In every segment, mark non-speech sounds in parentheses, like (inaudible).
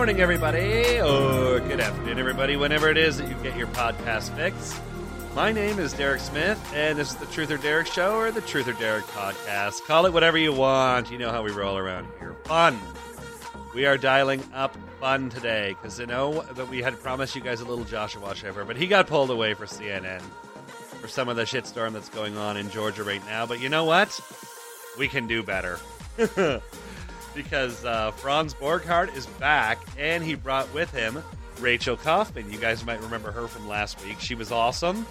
morning, everybody, or good afternoon, everybody, whenever it is that you get your podcast fix. My name is Derek Smith, and this is the Truth or Derek Show or the Truth or Derek podcast. Call it whatever you want. You know how we roll around here. Fun. We are dialing up fun today because you know that we had promised you guys a little Joshua Schiffer, but he got pulled away for CNN for some of the shitstorm that's going on in Georgia right now. But you know what? We can do better. (laughs) because uh, Franz Borghardt is back, and he brought with him Rachel Kaufman. You guys might remember her from last week. She was awesome,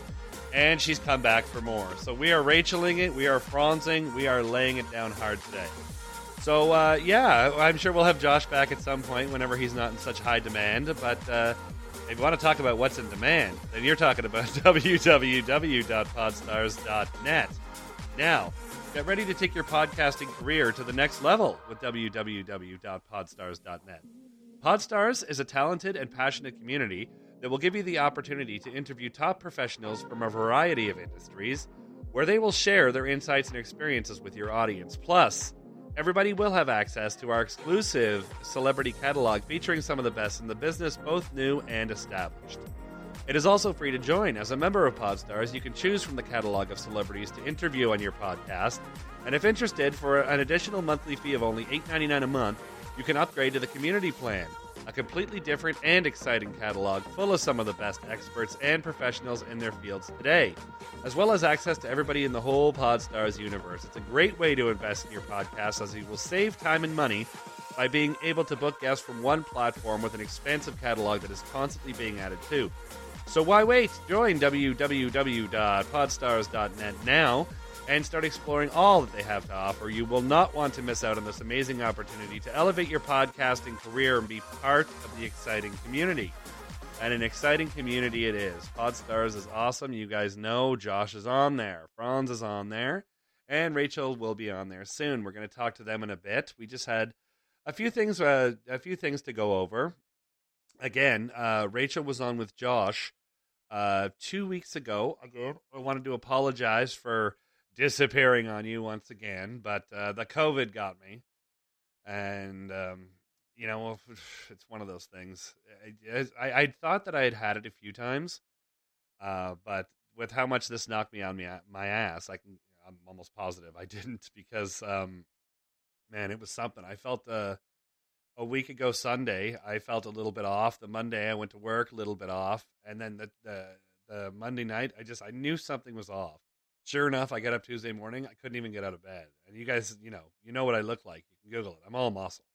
and she's come back for more. So we are Racheling it, we are Franzing, we are laying it down hard today. So uh, yeah, I'm sure we'll have Josh back at some point whenever he's not in such high demand. But uh, if you want to talk about what's in demand, then you're talking about (laughs) www.podstars.net. Now, get ready to take your podcasting career to the next level with www.podstars.net. Podstars is a talented and passionate community that will give you the opportunity to interview top professionals from a variety of industries where they will share their insights and experiences with your audience. Plus, everybody will have access to our exclusive celebrity catalog featuring some of the best in the business, both new and established. It is also free to join. As a member of Podstars, you can choose from the catalog of celebrities to interview on your podcast. And if interested, for an additional monthly fee of only $8.99 a month, you can upgrade to the community plan, a completely different and exciting catalog full of some of the best experts and professionals in their fields today, as well as access to everybody in the whole Podstars universe. It's a great way to invest in your podcast as you will save time and money by being able to book guests from one platform with an expansive catalog that is constantly being added to. So why wait? Join www.podstars.net now and start exploring all that they have to offer. You will not want to miss out on this amazing opportunity to elevate your podcasting career and be part of the exciting community. And an exciting community it is. Podstars is awesome. You guys know Josh is on there, Franz is on there, and Rachel will be on there soon. We're going to talk to them in a bit. We just had a few things, uh, a few things to go over. Again, uh, Rachel was on with Josh uh, two weeks ago. Again, I wanted to apologize for disappearing on you once again, but uh, the COVID got me, and um, you know (sighs) it's one of those things. I, I, I thought that I had had it a few times, uh, but with how much this knocked me on my, my ass, I can I'm almost positive I (laughs) didn't because um, man, it was something. I felt uh, a week ago Sunday, I felt a little bit off. The Monday, I went to work a little bit off, and then the the, the Monday night, I just I knew something was off. Sure enough, I got up Tuesday morning. I couldn't even get out of bed. And you guys, you know, you know what I look like. You can Google it. I'm all muscle.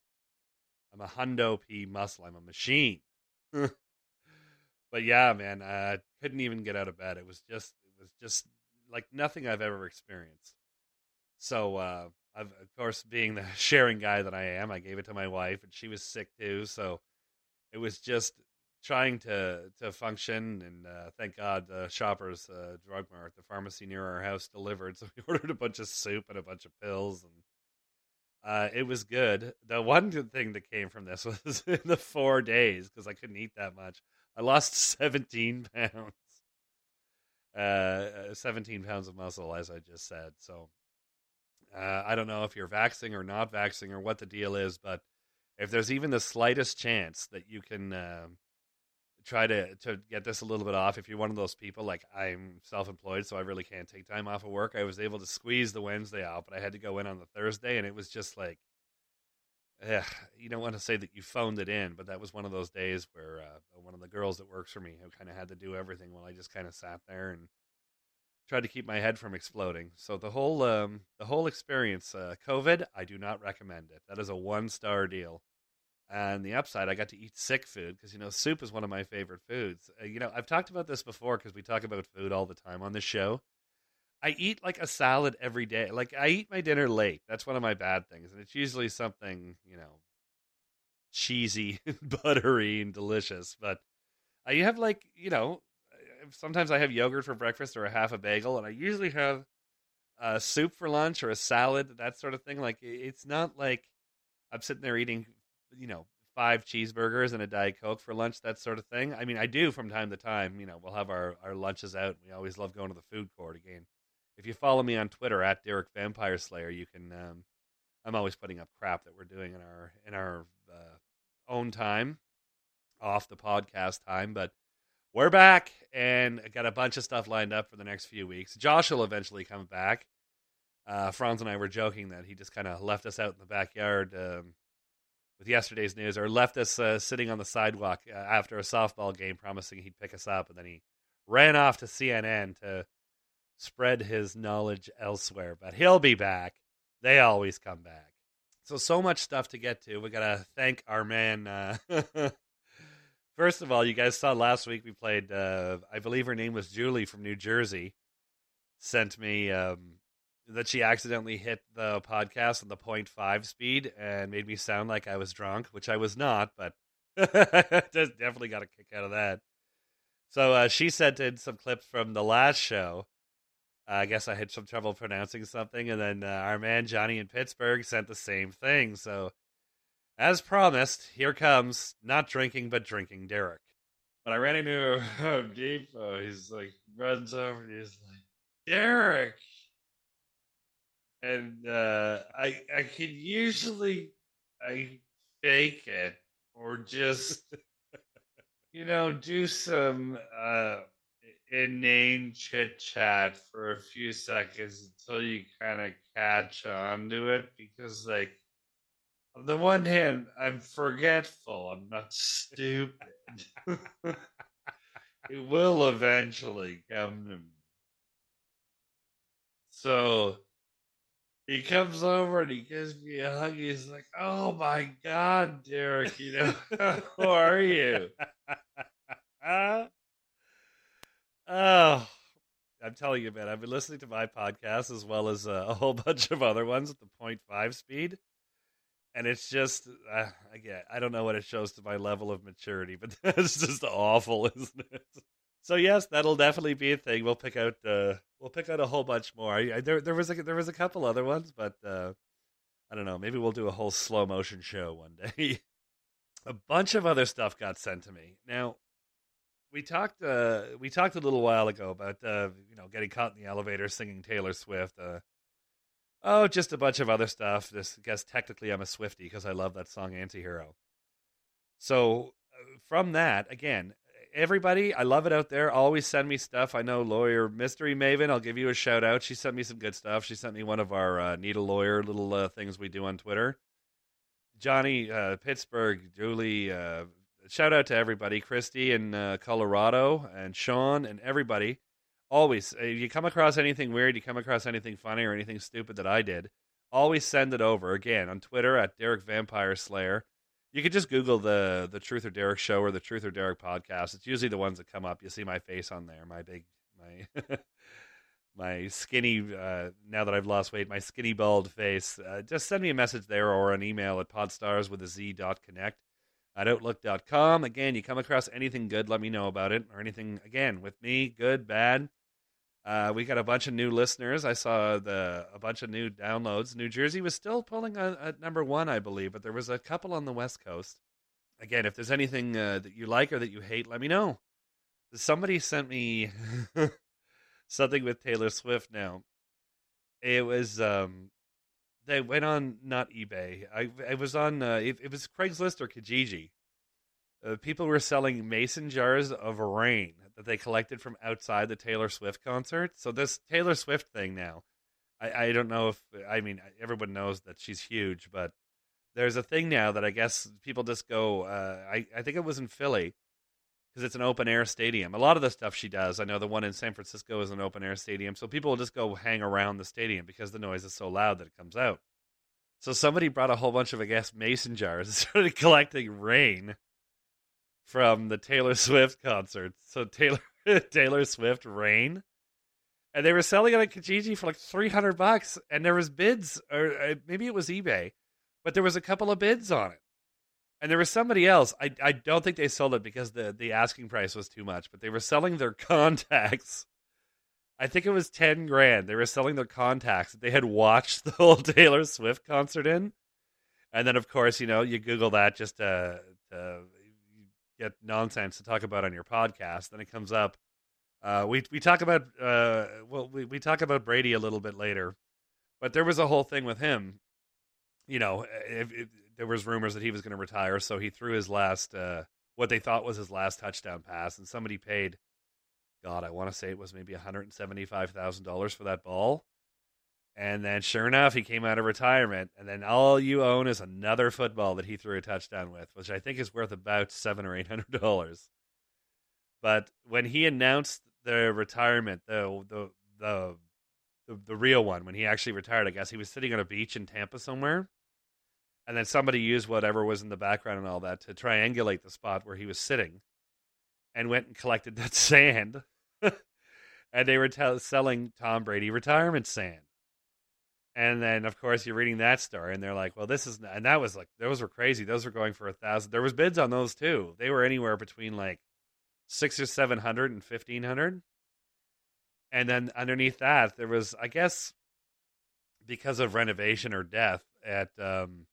I'm a hundo p muscle. I'm a machine. (laughs) but yeah, man, I couldn't even get out of bed. It was just, it was just like nothing I've ever experienced. So, uh, I've, of course, being the (laughs) sharing guy that I am, I gave it to my wife, and she was sick too. So it was just trying to to function. And uh, thank God, the Shoppers uh, Drug Mart, the pharmacy near our house, delivered. (laughs) So we ordered a bunch of soup and a bunch of pills, and uh, it was good. The one good thing that came from this (laughs) was in the four days because I couldn't eat that much. I lost seventeen pounds. Uh, 17 pounds of muscle, as I just said. So uh, I don't know if you're vaxing or not vaxing or what the deal is, but if there's even the slightest chance that you can uh, try to to get this a little bit off, if you're one of those people like I'm self-employed, so I really can't take time off of work. I was able to squeeze the Wednesday out, but I had to go in on the Thursday, and it was just like, ugh, you don't want to say that you phoned it in, but that was one of those days where uh, one of the girls that works for me who kind of had to do everything while I just kind of sat there and tried to keep my head from exploding. So the whole um, the whole experience, uh, COVID, I do not recommend it. That is a one star deal. And the upside, I got to eat sick food because you know soup is one of my favorite foods. Uh, you know I've talked about this before because we talk about food all the time on this show. I eat like a salad every day. Like I eat my dinner late. That's one of my bad things, and it's usually something you know cheesy, (laughs) buttery, and delicious. But I you have like you know sometimes I have yogurt for breakfast or a half a bagel, and I usually have a soup for lunch or a salad, that sort of thing. Like it's not like I'm sitting there eating, you know, five cheeseburgers and a diet coke for lunch, that sort of thing. I mean, I do from time to time. You know, we'll have our our lunches out. We always love going to the food court again. If you follow me on Twitter at Derek Vampire Slayer, you can. Um, I'm always putting up crap that we're doing in our in our uh, own time off the podcast time, but we're back and got a bunch of stuff lined up for the next few weeks. Josh will eventually come back. Uh, Franz and I were joking that he just kind of left us out in the backyard um, with yesterday's news, or left us uh, sitting on the sidewalk uh, after a softball game, promising he'd pick us up, and then he ran off to CNN to spread his knowledge elsewhere. But he'll be back. They always come back. So so much stuff to get to. We gotta thank our man. (laughs) First of all, you guys saw last week we played. Uh, I believe her name was Julie from New Jersey. Sent me um, that she accidentally hit the podcast on the 0.5 speed and made me sound like I was drunk, which I was not, but (laughs) definitely got a kick out of that. So uh, she sent in some clips from the last show. I guess I had some trouble pronouncing something, and then uh, our man Johnny in Pittsburgh sent the same thing. So, as promised, here comes not drinking but drinking Derek. When I ran into (laughs) Home Depot, he's like runs over and he's like, Derek, and uh, I I can usually I fake it or just you know do some uh, inane chit chat for a few seconds until you kind of catch on to it because like on the one hand I'm forgetful I'm not stupid (laughs) it will eventually come to me so he comes over and he gives me a hug. He's like, "Oh my God, Derek, you know, (laughs) who are you?" (laughs) oh, I'm telling you, man, I've been listening to my podcast as well as uh, a whole bunch of other ones at the 0.5 speed, and it's just, uh, again, I don't know what it shows to my level of maturity, but (laughs) it's just awful, isn't it? So yes, that'll definitely be a thing. We'll pick out uh, we'll pick out a whole bunch more. I, I, there there was a there was a couple other ones, but uh, I don't know. Maybe we'll do a whole slow motion show one day. (laughs) a bunch of other stuff got sent to me. Now we talked uh, we talked a little while ago about uh, you know getting caught in the elevator singing Taylor Swift. Uh, oh, just a bunch of other stuff. This I guess technically I'm a Swifty because I love that song Antihero. So uh, from that, again, everybody, I love it out there. Always send me stuff. I know lawyer mystery maven. I'll give you a shout out. She sent me some good stuff. She sent me one of our uh, need a lawyer little uh, things we do on Twitter. Johnny uh, Pittsburgh, Julie. Uh, shout out to everybody. Christy in uh, Colorado and Sean and everybody. Always, if you come across anything weird, you come across anything funny or anything stupid that I did, always send it over. Again on Twitter at Derek Vampire Slayer you could just Google the the Truth or Derek show or the Truth or Derek podcast. It's usually the ones that come up. You see my face on there, my big my (laughs) my skinny. Uh, now that I've lost weight, my skinny bald face. Uh, just send me a message there or an email at podstars with a z dot connect at outlook.com. Again, you come across anything good, let me know about it or anything again with me, good, bad. Uh, we got a bunch of new listeners. I saw the a bunch of new downloads. New Jersey was still pulling at number one, I believe, but there was a couple on the West Coast. Again, if there's anything uh, that you like or that you hate, let me know. Somebody sent me (laughs) something with Taylor Swift. Now, it was um, they went on not eBay. I it was on uh, it, it was Craigslist or Kijiji. Uh, people were selling mason jars of rain that they collected from outside the Taylor Swift concert. So this Taylor Swift thing now, I, I don't know if I mean everyone knows that she's huge, but there's a thing now that I guess people just go. Uh, I I think it was in Philly because it's an open air stadium. A lot of the stuff she does, I know the one in San Francisco is an open air stadium, so people will just go hang around the stadium because the noise is so loud that it comes out. So somebody brought a whole bunch of I guess mason jars (laughs) and started collecting rain from the Taylor (laughs) Swift concert. So Taylor (laughs) Taylor Swift Rain. And they were selling it on Kijiji for like 300 bucks and there was bids or uh, maybe it was eBay, but there was a couple of bids on it. And there was somebody else. I I don't think they sold it because the the asking price was too much, but they were selling their (laughs) contacts. I think it was 10 grand. They were selling their contacts that they had watched the whole Taylor Swift concert in. And then of course, you know, you Google that just to, to nonsense to talk about on your podcast. Then it comes up. Uh, we we talk about uh, well we, we talk about Brady a little bit later, but there was a whole thing with him. You know, if, if there was rumors that he was going to retire, so he threw his last uh, what they thought was his last touchdown pass, and somebody paid, God, I want to say it was maybe one hundred seventy-five thousand dollars for that ball. And then, sure enough, he came out of retirement, and then all you own is another football that he threw a touchdown with, which I think is worth about seven or eight hundred dollars. But when he announced the retirement, the the the the, the real one, when he actually retired, I guess he was sitting on a beach in Tampa somewhere, and then somebody used whatever was in the background and all that to triangulate the spot where he was sitting, and went and collected that (laughs) sand, (laughs) and they were t- selling Tom Brady retirement sand. And then, of course, you're reading that story, and they're like, "Well, this is," and that was like, those were crazy. Those were going for a thousand. There was bids on those too. They were anywhere between like six or seven hundred and fifteen hundred. And then underneath that, there was, I guess, because of renovation or death at um,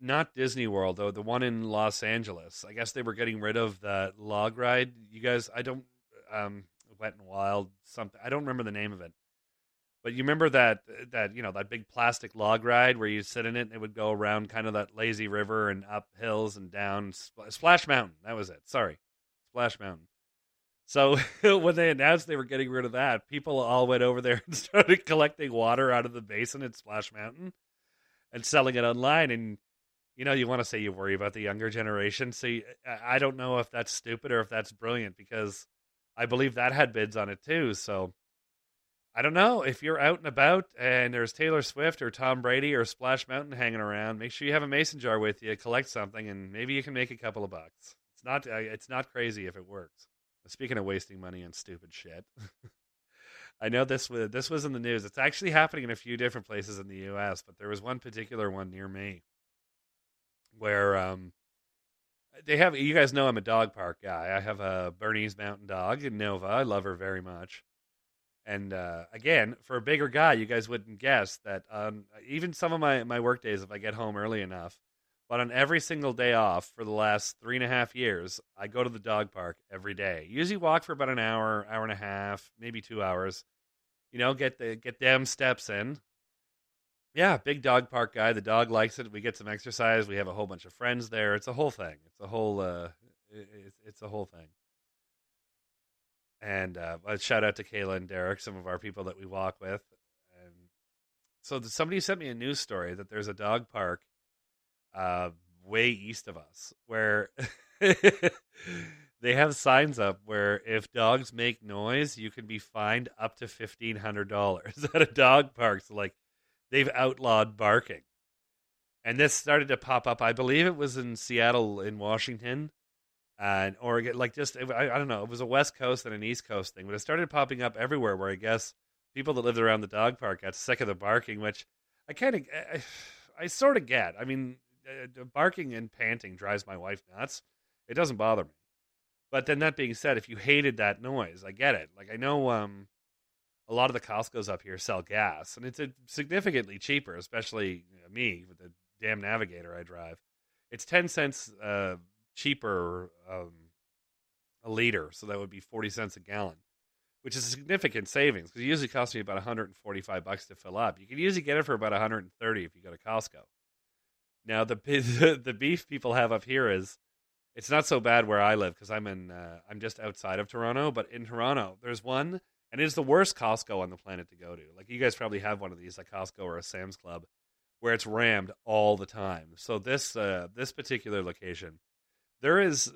not Disney World though, the one in Los Angeles. I guess they were getting rid of the log ride. You guys, I don't, um, Wet and Wild something. I don't remember the name of it. But you remember that that you know that big plastic log ride where you sit in it and it would go around kind of that lazy river and up hills and down Splash Mountain. That was it. Sorry, Splash Mountain. So (laughs) when they announced they were getting rid of that, people all went over there and (laughs) started collecting water out of the basin at Splash Mountain and selling it online. And you know, you want to say you worry about the younger generation. See, I don't know if that's stupid or if that's brilliant because I believe that had bids on it too. So I don't know if you're out and about and there's Taylor Swift or Tom Brady or Splash Mountain hanging around. Make sure you have a mason jar with you. Collect something, and maybe you can make a couple of bucks. It's not uh, it's not crazy if it works. Speaking of wasting money on stupid shit, (laughs) I know this was this was in the news. It's actually happening in a few different places in the U.S., but there was one particular one near me where um, they have. You guys know I'm a dog park guy. I have a Bernese Mountain Dog, Nova. I love her very much. And uh, again, for a bigger guy, you guys wouldn't guess that. Um, even some of my my work days, if I get home early enough, but on every single day off for the last three and a half years, I go to the dog park every day. Usually walk for about an hour, hour and a half, maybe two hours. You know, get the get them steps in. Yeah, big dog park guy. The dog likes it. We get some exercise. We have a whole bunch of friends there. It's a whole thing. It's a whole. Uh, it's it's a whole thing. And uh, shout out to Kayla and Derek, some of our people that we walk with. And so somebody sent me a news story that there's a dog park uh, way east of us where (laughs) they have signs up where if dogs make noise, you can be fined up to fifteen hundred dollars (laughs) at a dog park. So like they've outlawed barking. And this started to pop up. I believe it was in Seattle, in Washington, and Oregon. Like just, I, I don't know. It was a West Coast and an East Coast thing, but it started popping up everywhere. Where I guess people that lived around the dog park got sick of the barking, which I kind of, I, I sort of get. I mean, uh, barking and panting drives my wife nuts. It doesn't bother me. But then that being said, if you hated that noise, I get it. Like I know um, a lot of the Costco's up here sell gas, and it's a significantly cheaper, especially you know, me with the damn Navigator I drive. It's ten cents uh, cheaper um, a liter, so that would be forty cents a gallon, which is a significant savings because it usually costs me about one hundred and forty-five bucks to fill up. You can usually get it for about one hundred and thirty if you go to Costco. Now the (laughs) the beef people have up here is it's not so bad where I live because I'm in uh, I'm just outside of Toronto, but in Toronto there's one and it's the worst Costco on the planet to go to. Like you guys probably have one of these like Costco or a Sam's Club where it's rammed all the time. So this uh, this particular location there is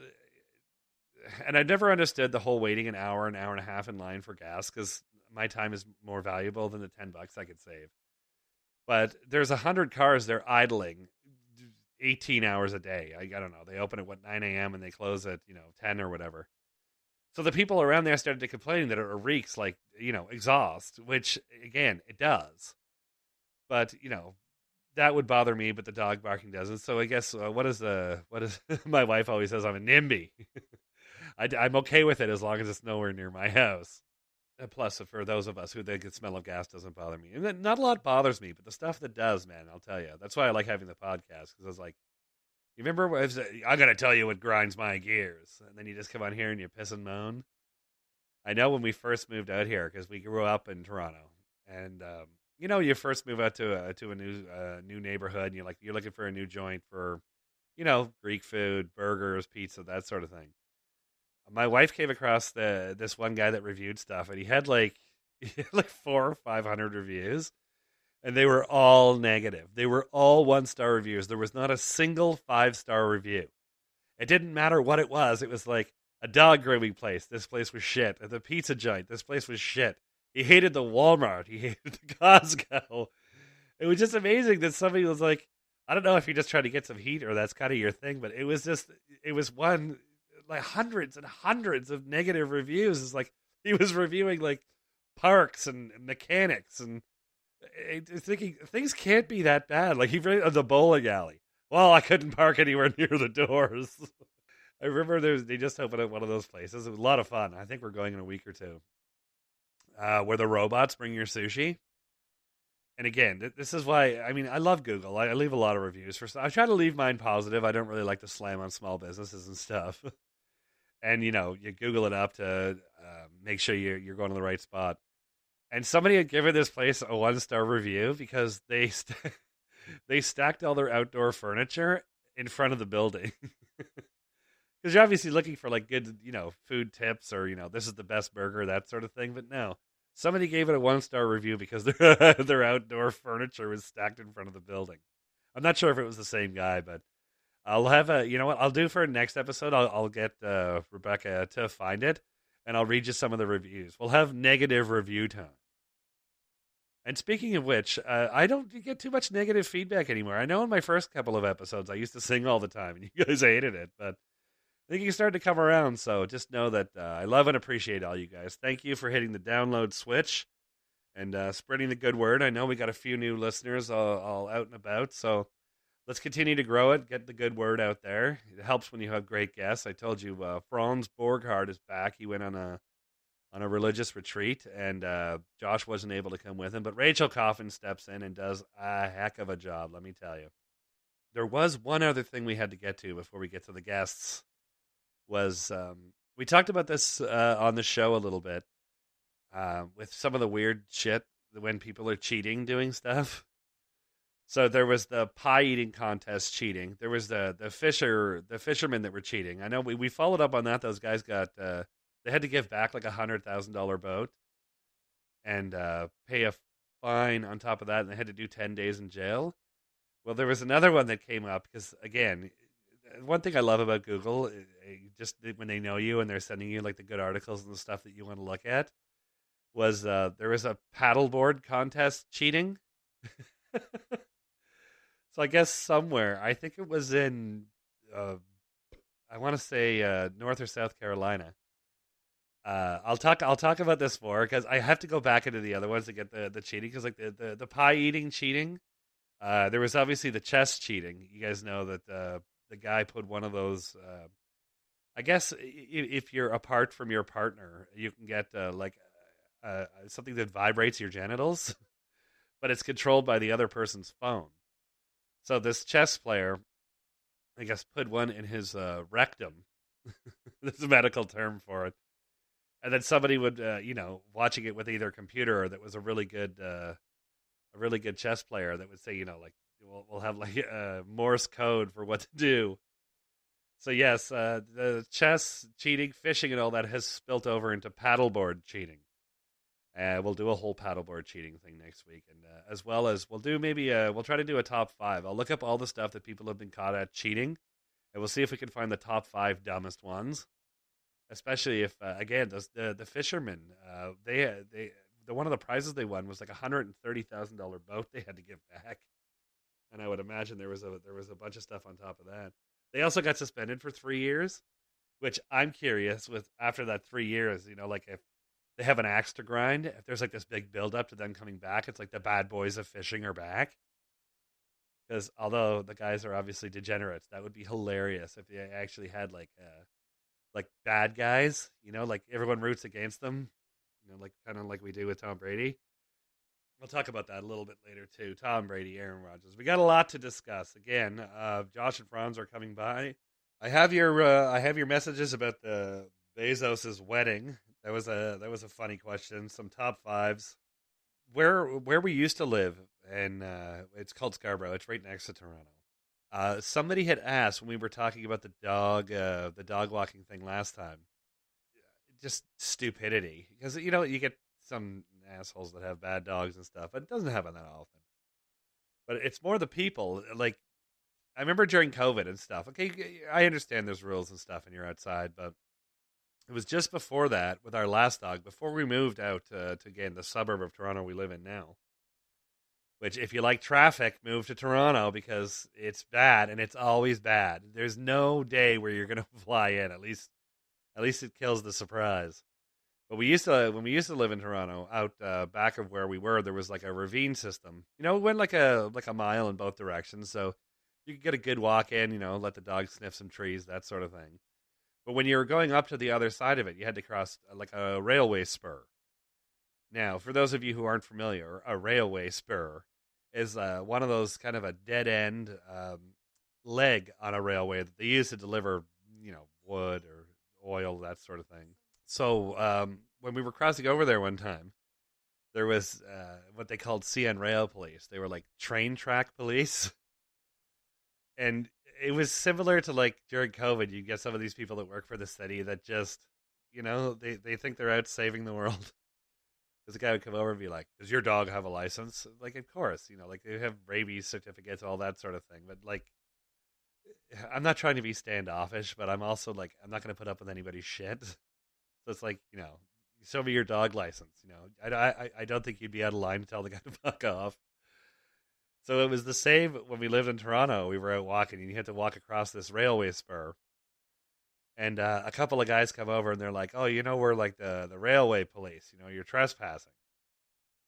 and I never understood the whole waiting an hour, an hour and a half in line for gas because my time is more valuable than the ten bucks I could save. But there's a hundred cars there idling 18 hours a day. I, I don't know. They open at what 9 a.m. and they close at you know 10 or whatever. So the people around there started to complain that it reeks like you know exhaust, which again it does. But you know that would bother me, but the dog barking doesn't. So I guess uh, what is the what is (laughs) my wife always says I'm a NIMBY. (laughs) I, I'm okay with it as long as it's nowhere near my house. Plus, for those of us who think the smell of gas doesn't bother me, and not a lot bothers me, but the stuff that does, man, I'll tell you. That's why I like having the podcast because I was like, you remember? I I'm gonna tell you what grinds my gears, and then you just come on here and you piss and moan. I know when we first moved out here because we grew up in Toronto, and um, you know, you first move out to a to a new uh, new neighborhood, and you're like you're looking for a new joint for you know, Greek food, burgers, pizza, that sort of thing. My wife came across the this one guy that reviewed stuff, and he had like (laughs) he had like four or five hundred reviews, and they were all negative. They were all one star reviews. There was not a single five star review. It didn't matter what it was. It was like a dog grooming place. This place was shit. The pizza joint, this place was shit. He hated the Walmart. He (laughs) hated the Costco. It was just amazing that somebody was like, I don't know if you're just trying to get some heat or that's kind of your thing, but it was just, it was one, like hundreds and hundreds of negative reviews. It's like he was reviewing like parks and mechanics and eh, thinking things can't be that bad. Like he read the bowling alley. Well, I couldn't park anywhere (laughs) near the doors. (laughs) I remember there's they just opened up one of those places. It was a lot of fun. I think we're going in a week or two. Uh, where the robots bring your sushi. And again, this is why I mean I love Google. I, I leave a lot of reviews for. I try to leave mine positive. I don't really like to slam on small businesses and stuff. (laughs) and you know, you Google it up to uh, make sure you're you're going to the right spot. And somebody had given this place a one star review because they (laughs) st- they stacked all their outdoor furniture in front of the building. (laughs) because you're obviously looking for like good, you know, food tips or you know, this is the best burger, that sort of thing. But no, somebody gave it a one star review because (laughs) their their outdoor furniture was stacked in front of the building. I'm not sure if it was the same guy, but I'll have a, you know what, I'll do for next episode. I'll I'll get uh, Rebecca to find it, and I'll read you some of the reviews. We'll have negative review time. And speaking of which, uh, I don't get too much negative feedback anymore. I know in my first couple of episodes, I used to sing all the time, and (laughs) you guys hated it, but I think you started to come around. So just know that uh, I love and appreciate all you guys. Thank you for hitting the download switch and uh, spreading the good word. I know we got a few new listeners all, all, out and about. So let's continue to grow it, get the good word out there. It helps when you have great guests. I told you uh, Franz Borghardt is back. He went on a on a religious retreat, and uh, Josh wasn't able to come with him. But Rachel Kaufman steps in and does a heck of a job, let me tell you. There was one other thing we had to get to before we get to the guests was um, we talked about this uh, on the show a little bit uh, with some of the weird shit when people are cheating doing stuff. So there was the pie eating contest cheating. There was the the fisher the fishermen that were cheating. I know we, we followed up on that. Those guys got uh, they had to give back like a hundred thousand dollar boat and uh, pay a fine on top of that, and they had to do ten days in jail. Well, there was another one that came up because again, one thing I love about Google, eh, eh, just when they know you and they're sending you like the good articles and the stuff that you want to look at, was uh, there was a paddleboard contest cheating. (laughs) so I guess somewhere, I think it was in, uh, I want to say uh, North or South Carolina. Uh, I'll talk. I'll talk about this more because I have to go back into the other ones to get the the cheating because like the, the the pie eating cheating. Uh, there was obviously the chess cheating. You guys know that uh, the guy put one of those. Uh, I guess if you're apart from your partner, you can get uh, like uh, uh, something that vibrates your genitals, (laughs) but it's controlled by the other person's phone. So this chess player, I guess, put one in his uh, rectum. (laughs) There's a medical term for it. And then somebody would, uh, you know, watching it with either computer or that was a really good, a really good chess player that would say, you know, like we'll, we'll have like (laughs) uh, Morse code for what to do. So yes, uh, the chess cheating, fishing, and all that has spilt over into paddleboard cheating. Uh, we'll do a whole paddleboard cheating thing next week, and uh, as well as we'll do maybe a, we'll try to do a top five. I'll look up all the stuff that people have been caught at cheating, and we'll see if we can find the top five dumbest ones. Especially if uh, again the the, the fishermen uh, they they the one of the prizes they won was like a hundred and thirty thousand dollar boat they had to give back and I would imagine there was a there was a bunch of stuff on top of that. They also got suspended for three years, which I'm curious with after that three years, you know, like if they have an axe to grind, if there's like this big build up to them coming back, it's like the bad boys of fishing are back. Because although the guys are obviously degenerates, that would be hilarious if they actually had like uh like bad guys, you know, like everyone roots against them, you know, like kind of like we do with Tom Brady. We'll talk about that a little bit later too. Tom Brady, Aaron Rodgers. We got a lot to discuss. Again, uh, Josh and Franz are coming by. I have your uh, I have your messages about the Bezos's wedding. That was a that was a funny question. Some top fives. Where where we used to live, and uh, it's called Scarborough. It's right next to Toronto. Uh, somebody had asked when we were talking about the dog, uh, the dog walking thing last time. Just stupidity, because you know you get some assholes that have bad dogs and stuff, but it doesn't happen that often. But it's more the people. Like I remember during COVID and stuff. Okay, I understand there's rules and stuff, and you're outside, but it was just before that with our last dog, before we moved out to, again the suburb of Toronto we live in now which if you like traffic, move to Toronto because it's bad and it's always bad. There's no day where you're going (laughs) to fly in. At least, at least it kills the surprise. But we used to when we used to live in Toronto, out uh, back of where we were, there was like a ravine system. You know, it went like a like a mile in both directions, so you could get a good walk in. You know, let the dog sniff some trees, that sort of thing. But when you were going up to the other side of it, you had to cross uh, like a railway spur. Now, for those of you who aren't familiar, a railway spur is uh, one of those kind of a dead end um, leg on a railway that they use to deliver, you know, wood or oil, that sort of thing. So um, when we were crossing over there one time, there was uh, what they called CN Rail Police. They were like train track police, (laughs) and it was similar to like during COVID. You get some of these people that work for the city that just, you know, they they think they're out saving the world. (laughs) Because the guy would come over and be like, "Does your dog have a license?" Like, of course, you know, like they have rabies certificates, all that sort of thing. But like, I'm not trying to be standoffish, but I'm also like, I'm not going to put up with anybody's shit. (laughs) So it's like, you know, show me your dog license. You know, I, I, I don't think you'd be out of line to tell the guy (laughs) to fuck off. So it was the same when we lived in Toronto. We were out walking, and you had to walk across this railway spur and uh, a couple of guys come over and they're like, "Oh, you know, we're like the the railway police. You know, you're trespassing."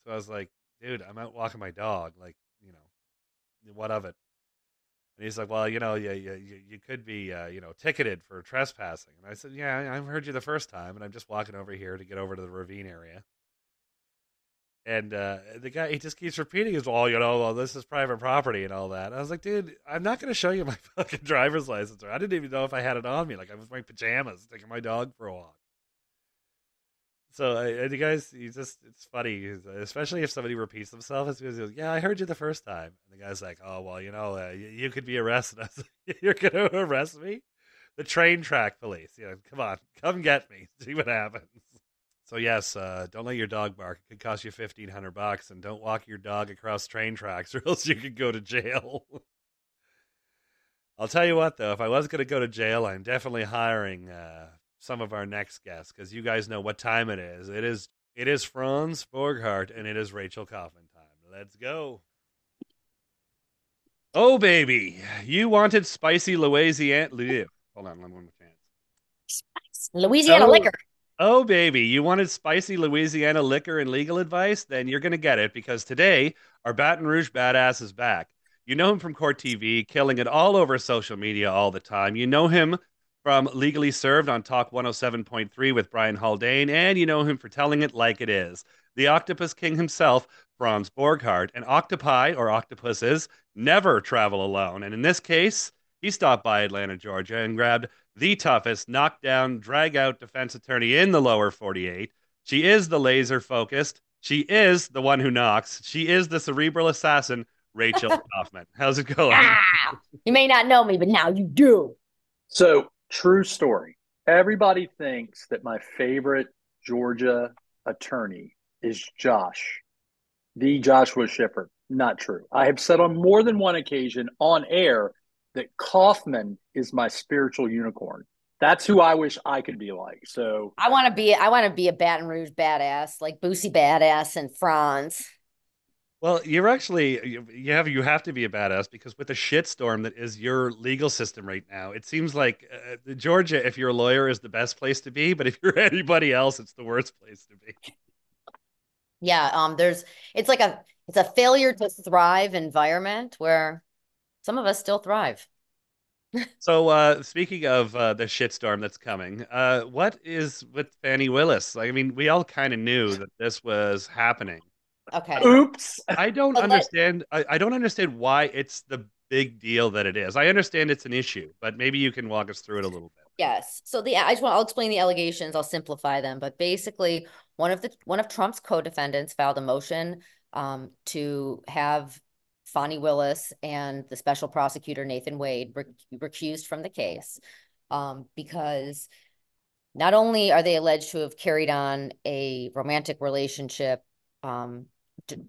So I was like, "Dude, I'm out walking my dog. Like, you know, what of it?" And he's like, "Well, you know, you you you could be, uh, you know, ticketed for trespassing." And I said, "Yeah, I've heard you the first time, and I'm just walking over here to get over to the ravine area." And uh, the guy, he just keeps repeating his, "Well, you know, well, this is private property and all that." And I was like, "Dude, I'm not going to show you my (laughs) fucking driver's license. Or I didn't even know if I had it on me. Like I was wearing pajamas, taking my dog for a walk." So the guys, he's just—it's funny, especially if somebody repeats themselves. He goes, "Yeah, I heard you the first time." And the guy's like, "Oh, well, you know, uh, you, you, could be arrested." (laughs) "You're going to arrest me?" The train track police. You know, come on, come get me. (laughs) See what happens. So yes, uh, don't let your dog bark. It could cost you fifteen hundred bucks, and don't walk your dog across train tracks, (laughs) or else you could go to jail. I'll tell you what, though, if I was going to go to jail, I'm definitely hiring uh, some of our next guests because you guys know what time it is. It is it is Franz Borghardt and it is Rachel Kaufman time. Let's go. Oh baby, you wanted spicy Louisiana. Hold on, let me one more chance. Louisiana oh. liquor. Oh, baby, you wanted spicy Louisiana liquor and legal advice? Then you're going to get it because today our Baton Rouge badass is back. You know him from Court TV, killing it all over social media all the time. You know him from Legally Served on Talk 107.3 with Brian Haldane, and you know him for telling it like it is. The Octopus King himself, Franz Borghardt, and octopi or octopuses never travel alone. And in this case, he stopped by Atlanta, Georgia, and grabbed the toughest knockdown, drag out defense attorney in the lower 48. She is the laser focused. She is the one who knocks. She is the cerebral assassin, Rachel (laughs) Kaufman. How's it going? Ah, you may not know me, but now you do. So, true story. Everybody thinks that my favorite Georgia attorney is Josh, the Joshua Schiffer. Not true. I have said on more than one occasion on air that Kaufman is my spiritual unicorn. That's who I wish I could be like. So I want to be I want to be a Baton Rouge badass, like Boosie badass and Franz. Well, you're actually you have you have to be a badass because with the shitstorm that is your legal system right now, it seems like uh, Georgia, if you're a lawyer, is the best place to be, but if you're (laughs) anybody else, it's the worst place to be. Yeah, um, there's it's like a it's a failure to thrive environment where some of us still thrive. (laughs) so uh, speaking of uh, the shitstorm that's coming, uh, what is with Fani Willis? Like, I mean, we all kind of knew that this was happening. Okay. Oops. I don't understand. I, I don't understand why it's the big deal that it is. I understand it's an issue, but maybe you can walk us through it a little bit. Yes. So the I just want I'll explain the allegations. I'll simplify them, but basically, one of the one of Trump's co-defendants filed a motion um, to have Fani Willis and the special prosecutor Nathan Wade rec- recused from the case um, because not only are they alleged to have carried on a romantic relationship um,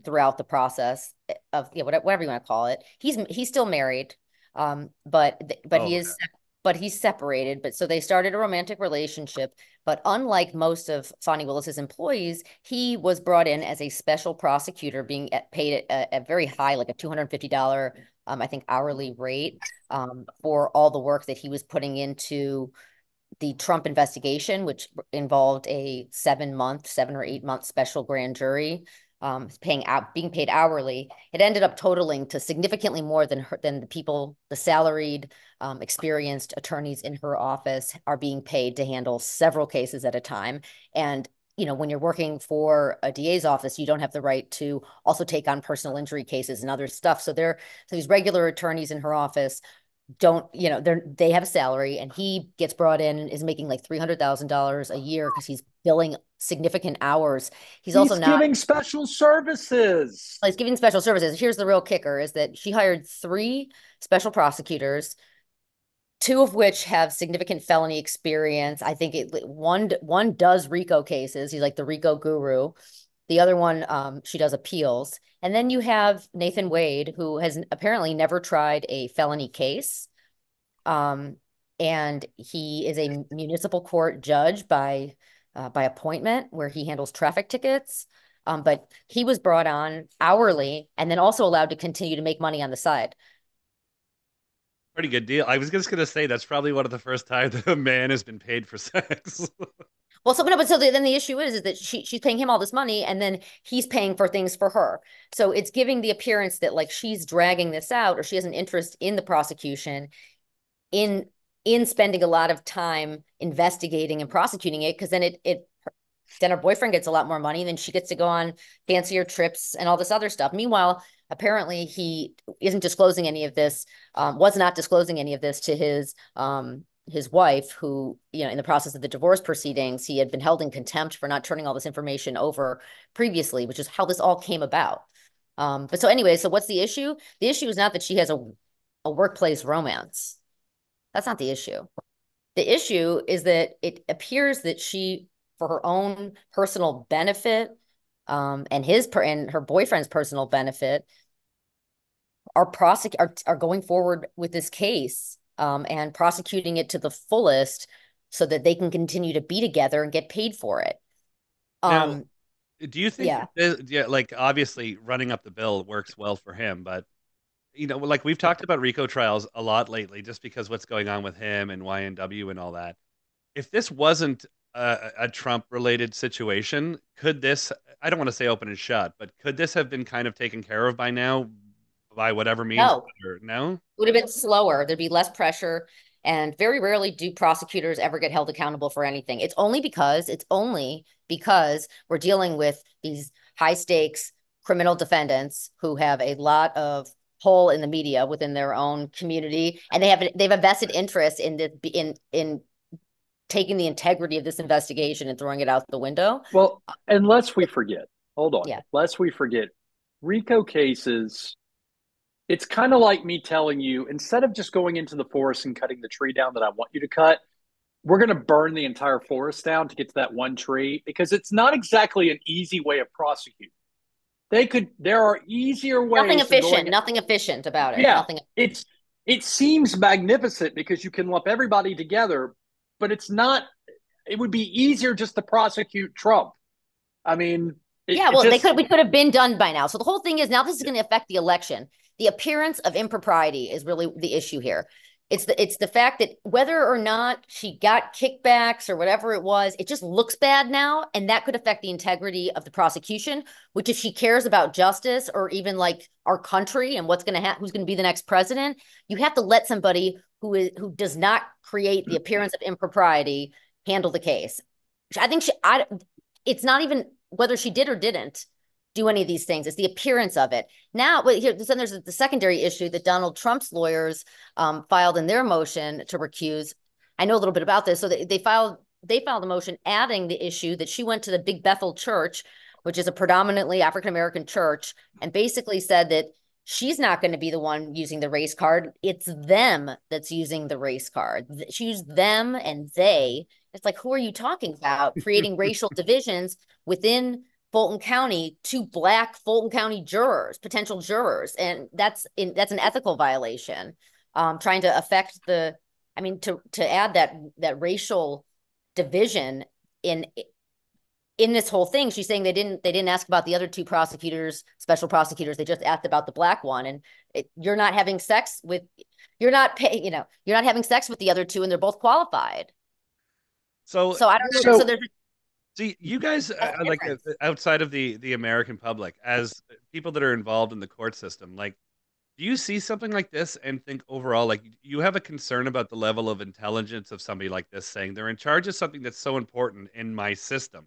throughout the process of yeah, whatever you want to call it, he's he's still married, um, but but oh, he is but he's separated. But so they started a romantic relationship. But unlike most of Fani Willis's employees, he was brought in as a special prosecutor, being paid a, a very high, like a two hundred fifty dollar, um, I think, hourly rate um, for all the work that he was putting into the Trump investigation, which involved a seven month, seven or eight month special grand jury um, paying out, being paid hourly, it ended up totaling to significantly more than her, than the people, the salaried, um, experienced attorneys in her office are being paid to handle several cases at a time. And you know, when you're working for a DA's office, you don't have the right to also take on personal injury cases and other stuff. So there, so these regular attorneys in her office don't you know they're they have a salary and he gets brought in and is making like three hundred thousand dollars a year because he's billing significant hours. He's, he's also not giving special services. He's giving special services. Here's the real kicker: is that she hired three special prosecutors, two of which have significant felony experience. I think it one one does RICO cases. He's like the RICO guru. The other one, um, she does appeals. And then you have Nathan Wade, who has apparently never tried a felony case. Um, and he is a municipal court judge by uh, by appointment, where he handles traffic tickets. Um, but he was brought on hourly and then also allowed to continue to make money on the side. Pretty good deal. I was just going to say that's probably one of the first times that (laughs) a man has been paid for sex. (laughs) Well, so but so the, then the issue is, is that she she's paying him all this money, and then he's paying for things for her. So it's giving the appearance that like she's dragging this out, or she has an interest in the prosecution, in in spending a lot of time investigating and prosecuting it, because then it it then her boyfriend gets a lot more money, and then she gets to go on fancier trips and all this other stuff. Meanwhile, apparently he isn't disclosing any of this, um, was not disclosing any of this to his um, his wife, who, you know, in the process of the divorce proceedings, he had been held in contempt for not turning all this information over previously, which is how this all came about. Um, but so anyway, so what's the issue? The issue is not that she has a, a workplace romance. That's not the issue. The issue is that it appears that she, for her own personal benefit, um, and his per- and her boyfriend's personal benefit, are prosec- are, are going forward with this case um, and prosecuting it to the fullest so that they can continue to be together and get paid for it. Um, now, do you think, yeah. This, yeah, like obviously running up the bill works well for him, but you know, like we've talked about RICO trials a lot lately, just because what's going on with him and YNW and all that. If this wasn't a, a Trump related situation, could this, I don't want to say open and shut, but could this have been kind of taken care of by now by whatever means? No. no? It would have been slower. There'd be less pressure. And very rarely do prosecutors ever get held accountable for anything. It's only because it's only because we're dealing with these high stakes criminal defendants who have a lot of pull in the media within their own community, and they have they've a vested interest in the in in taking the integrity of this investigation and throwing it out the window. Well, unless we forget, hold on, yeah. lest we forget, RICO cases it's kind of like me telling you instead of just going into the forest and cutting the tree down that I want you to cut, we're going to burn the entire forest down to get to that one tree because it's not exactly an easy way of prosecuting. They could. There are easier ways. Nothing efficient. Nothing efficient about it. Yeah, nothing. It's it seems magnificent because you can lump everybody together, but it's not. It would be easier just to prosecute Trump. I mean, it, yeah. Well, just, they could. We could have been done by now. So the whole thing is now this is going to affect the election the appearance of impropriety is really the issue here. It's the it's the fact that whether or not she got kickbacks or whatever it was, it just looks bad now, and that could affect the integrity of the prosecution. Which, if she cares about justice or even like our country and what's going to happen, who's going to be the next president, you have to let somebody who is who does not create the mm-hmm. appearance of impropriety handle the case. I think she. I. It's not even whether she did or didn't do any of these things. It's the appearance of it. Now, well, here, then there's the secondary issue that Donald Trump's lawyers um, filed in their motion to recuse. I know a little bit about this. So they, they filed they filed a motion adding the issue that she went to the Big Bethel Church, which is a predominantly African American church, and basically said that she's not going to be the one using the race card. It's them that's using the race card. Choose them and they. It's like, who are you talking about? Creating racial (laughs) divisions within Fulton County to black Fulton County jurors, potential jurors, and that's in that's an ethical violation. Um, trying to affect the, I mean, to to add that that racial division in in this whole thing, she's saying they didn't they didn't ask about the other two prosecutors, special prosecutors. They just asked about the black one, and it, you're not having sex with, you're not pay, you know, you're not having sex with the other two, and they're both qualified. So, so I don't know. So, so there's See, you guys, uh, like uh, outside of the the American public, as people that are involved in the court system, like, do you see something like this and think overall, like, you have a concern about the level of intelligence of somebody like this, saying they're in charge of something that's so important in my system,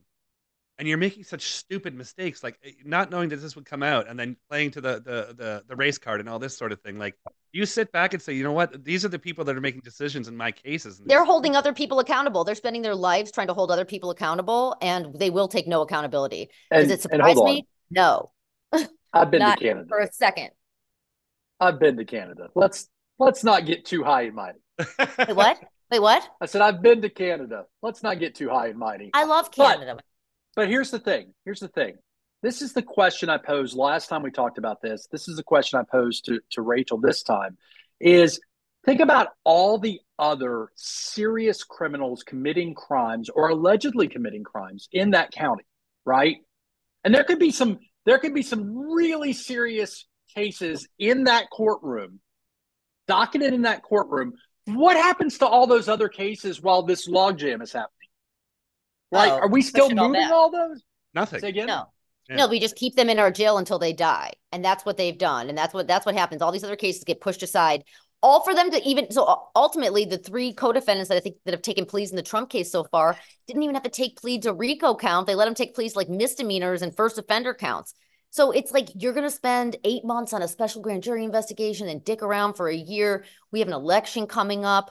and you're making such stupid mistakes, like eh, not knowing that this would come out, and then playing to the the the, the race card and all this sort of thing. Like you sit back and say, you know what, these are the people that are making decisions in my cases. They're holding other people accountable. They're spending their lives trying to hold other people accountable, and they will take no accountability. Does it surprise me? No. (laughs) I've been to Canada for a second. I've been to Canada. Let's let's not get too high and mighty. Wait, what? Wait, what? I said I've been to Canada. Let's not get too high and mighty. I love Canada. But, but here's the thing. Here's the thing. This is the question I posed last time we talked about this. This is the question I posed to, to Rachel this time is think about all the other serious criminals committing crimes or allegedly committing crimes in that county, right? And there could be some there could be some really serious cases in that courtroom, docketed in that courtroom. What happens to all those other cases while this logjam is happening? Like, oh, are we still moving all, all, those? Nothing. Say again? No. No, we just keep them in our jail until they die. And that's what they've done. And that's what that's what happens. All these other cases get pushed aside. All for them to even so ultimately the three co-defendants that I think that have taken pleas in the Trump case so far didn't even have to take plea to RICO count. They let them take pleas like misdemeanors and first offender counts. So it's like you're going to spend eight months on a special grand jury investigation and dick around for a year. We have an election coming up.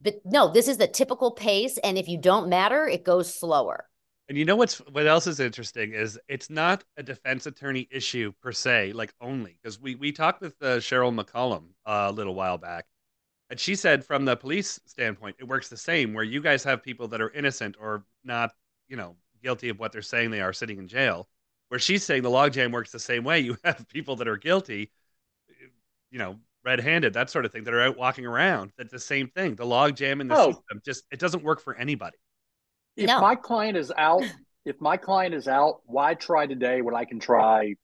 But no, this is the typical pace. And if you don't matter, it goes slower. And you know what's what else is interesting is it's not a defense attorney issue per se, like only because we we talked with uh, Cheryl McCollum uh, a little while back, and she said from the police standpoint, it works the same. Where you guys have people that are innocent or not, you know, guilty of what they're saying they are sitting in jail. Where she's saying the logjam works the same way. You (laughs) have people that are guilty, you know, red-handed, that sort of thing, that are out walking around. That's the same thing. The logjam in the oh. system just it doesn't work for anybody. If no. my client is out, if my client is out, why try today when I can try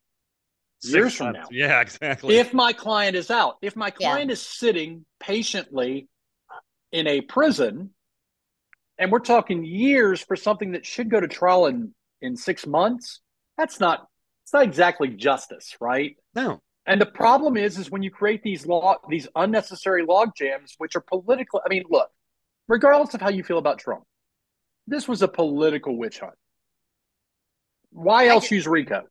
Six years from now? Yeah, exactly. If my client is out, if my client yeah. is sitting patiently in a prison, and we're talking years for something that should go to trial in in six months, that's not it's not exactly justice, right? No. And the problem is, is when you create these law, these unnecessary log jams, which are political. I mean, look, regardless of how you feel about Trump, this was a political witch hunt. Why else use RICO?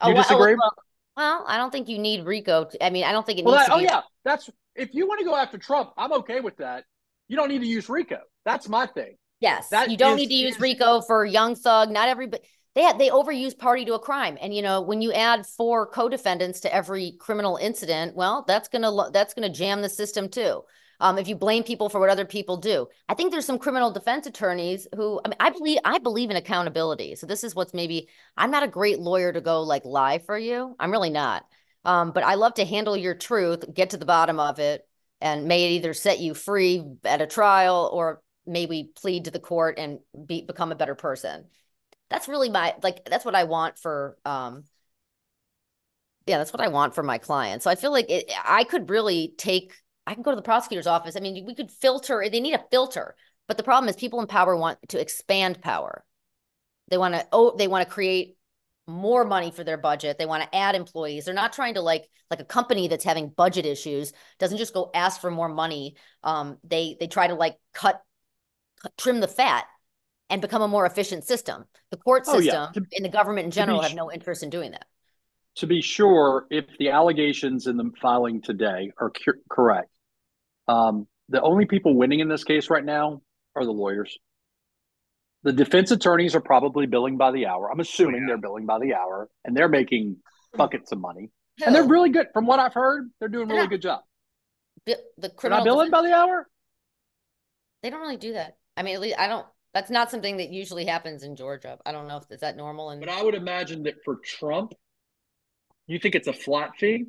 Oh, you oh, disagree? Well, well, I don't think you need RICO. To, I mean, I don't think it well, needs. That, oh yeah, that's if you want to go after Trump, I'm okay with that. You don't need to use RICO. That's my thing. Yes, that you don't is, need to use RICO for Young Thug. Not everybody they had, they overuse party to a crime and you know when you add four co-defendants to every criminal incident well that's gonna that's gonna jam the system too um, if you blame people for what other people do. I think there's some criminal defense attorneys who i mean i believe i believe in accountability. So this is what's maybe i'm not a great lawyer to go like lie for you. I'm really not. Um, but i love to handle your truth get to the bottom of it and may it either set you free at a trial or maybe plead to the court and be, become a better person. That's really my like that's what I want for um yeah, that's what I want for my clients. So I feel like it, I could really take I can go to the prosecutor's office. I mean, we could filter, they need a filter. But the problem is people in power want to expand power. They want to oh, they want to create more money for their budget. They want to add employees. They're not trying to like like a company that's having budget issues doesn't just go ask for more money. Um, they they try to like cut, cut trim the fat and become a more efficient system. The court system oh, yeah. to, and the government in general have no interest in doing that. To be sure, if the allegations in the filing today are cu- correct, um, the only people winning in this case right now are the lawyers. The defense attorneys are probably billing by the hour. I'm assuming yeah. they're billing by the hour and they're making buckets of money. and they're really good. From what I've heard, they're doing a They're really not- good job. Bi- The They're criminal not billing defense- by the hour. They don't really do that. I mean, at least I don't. That's not something that usually happens in Georgia. I don't know if is that normal, and But I would imagine that for Trump, you think it's a flat fee.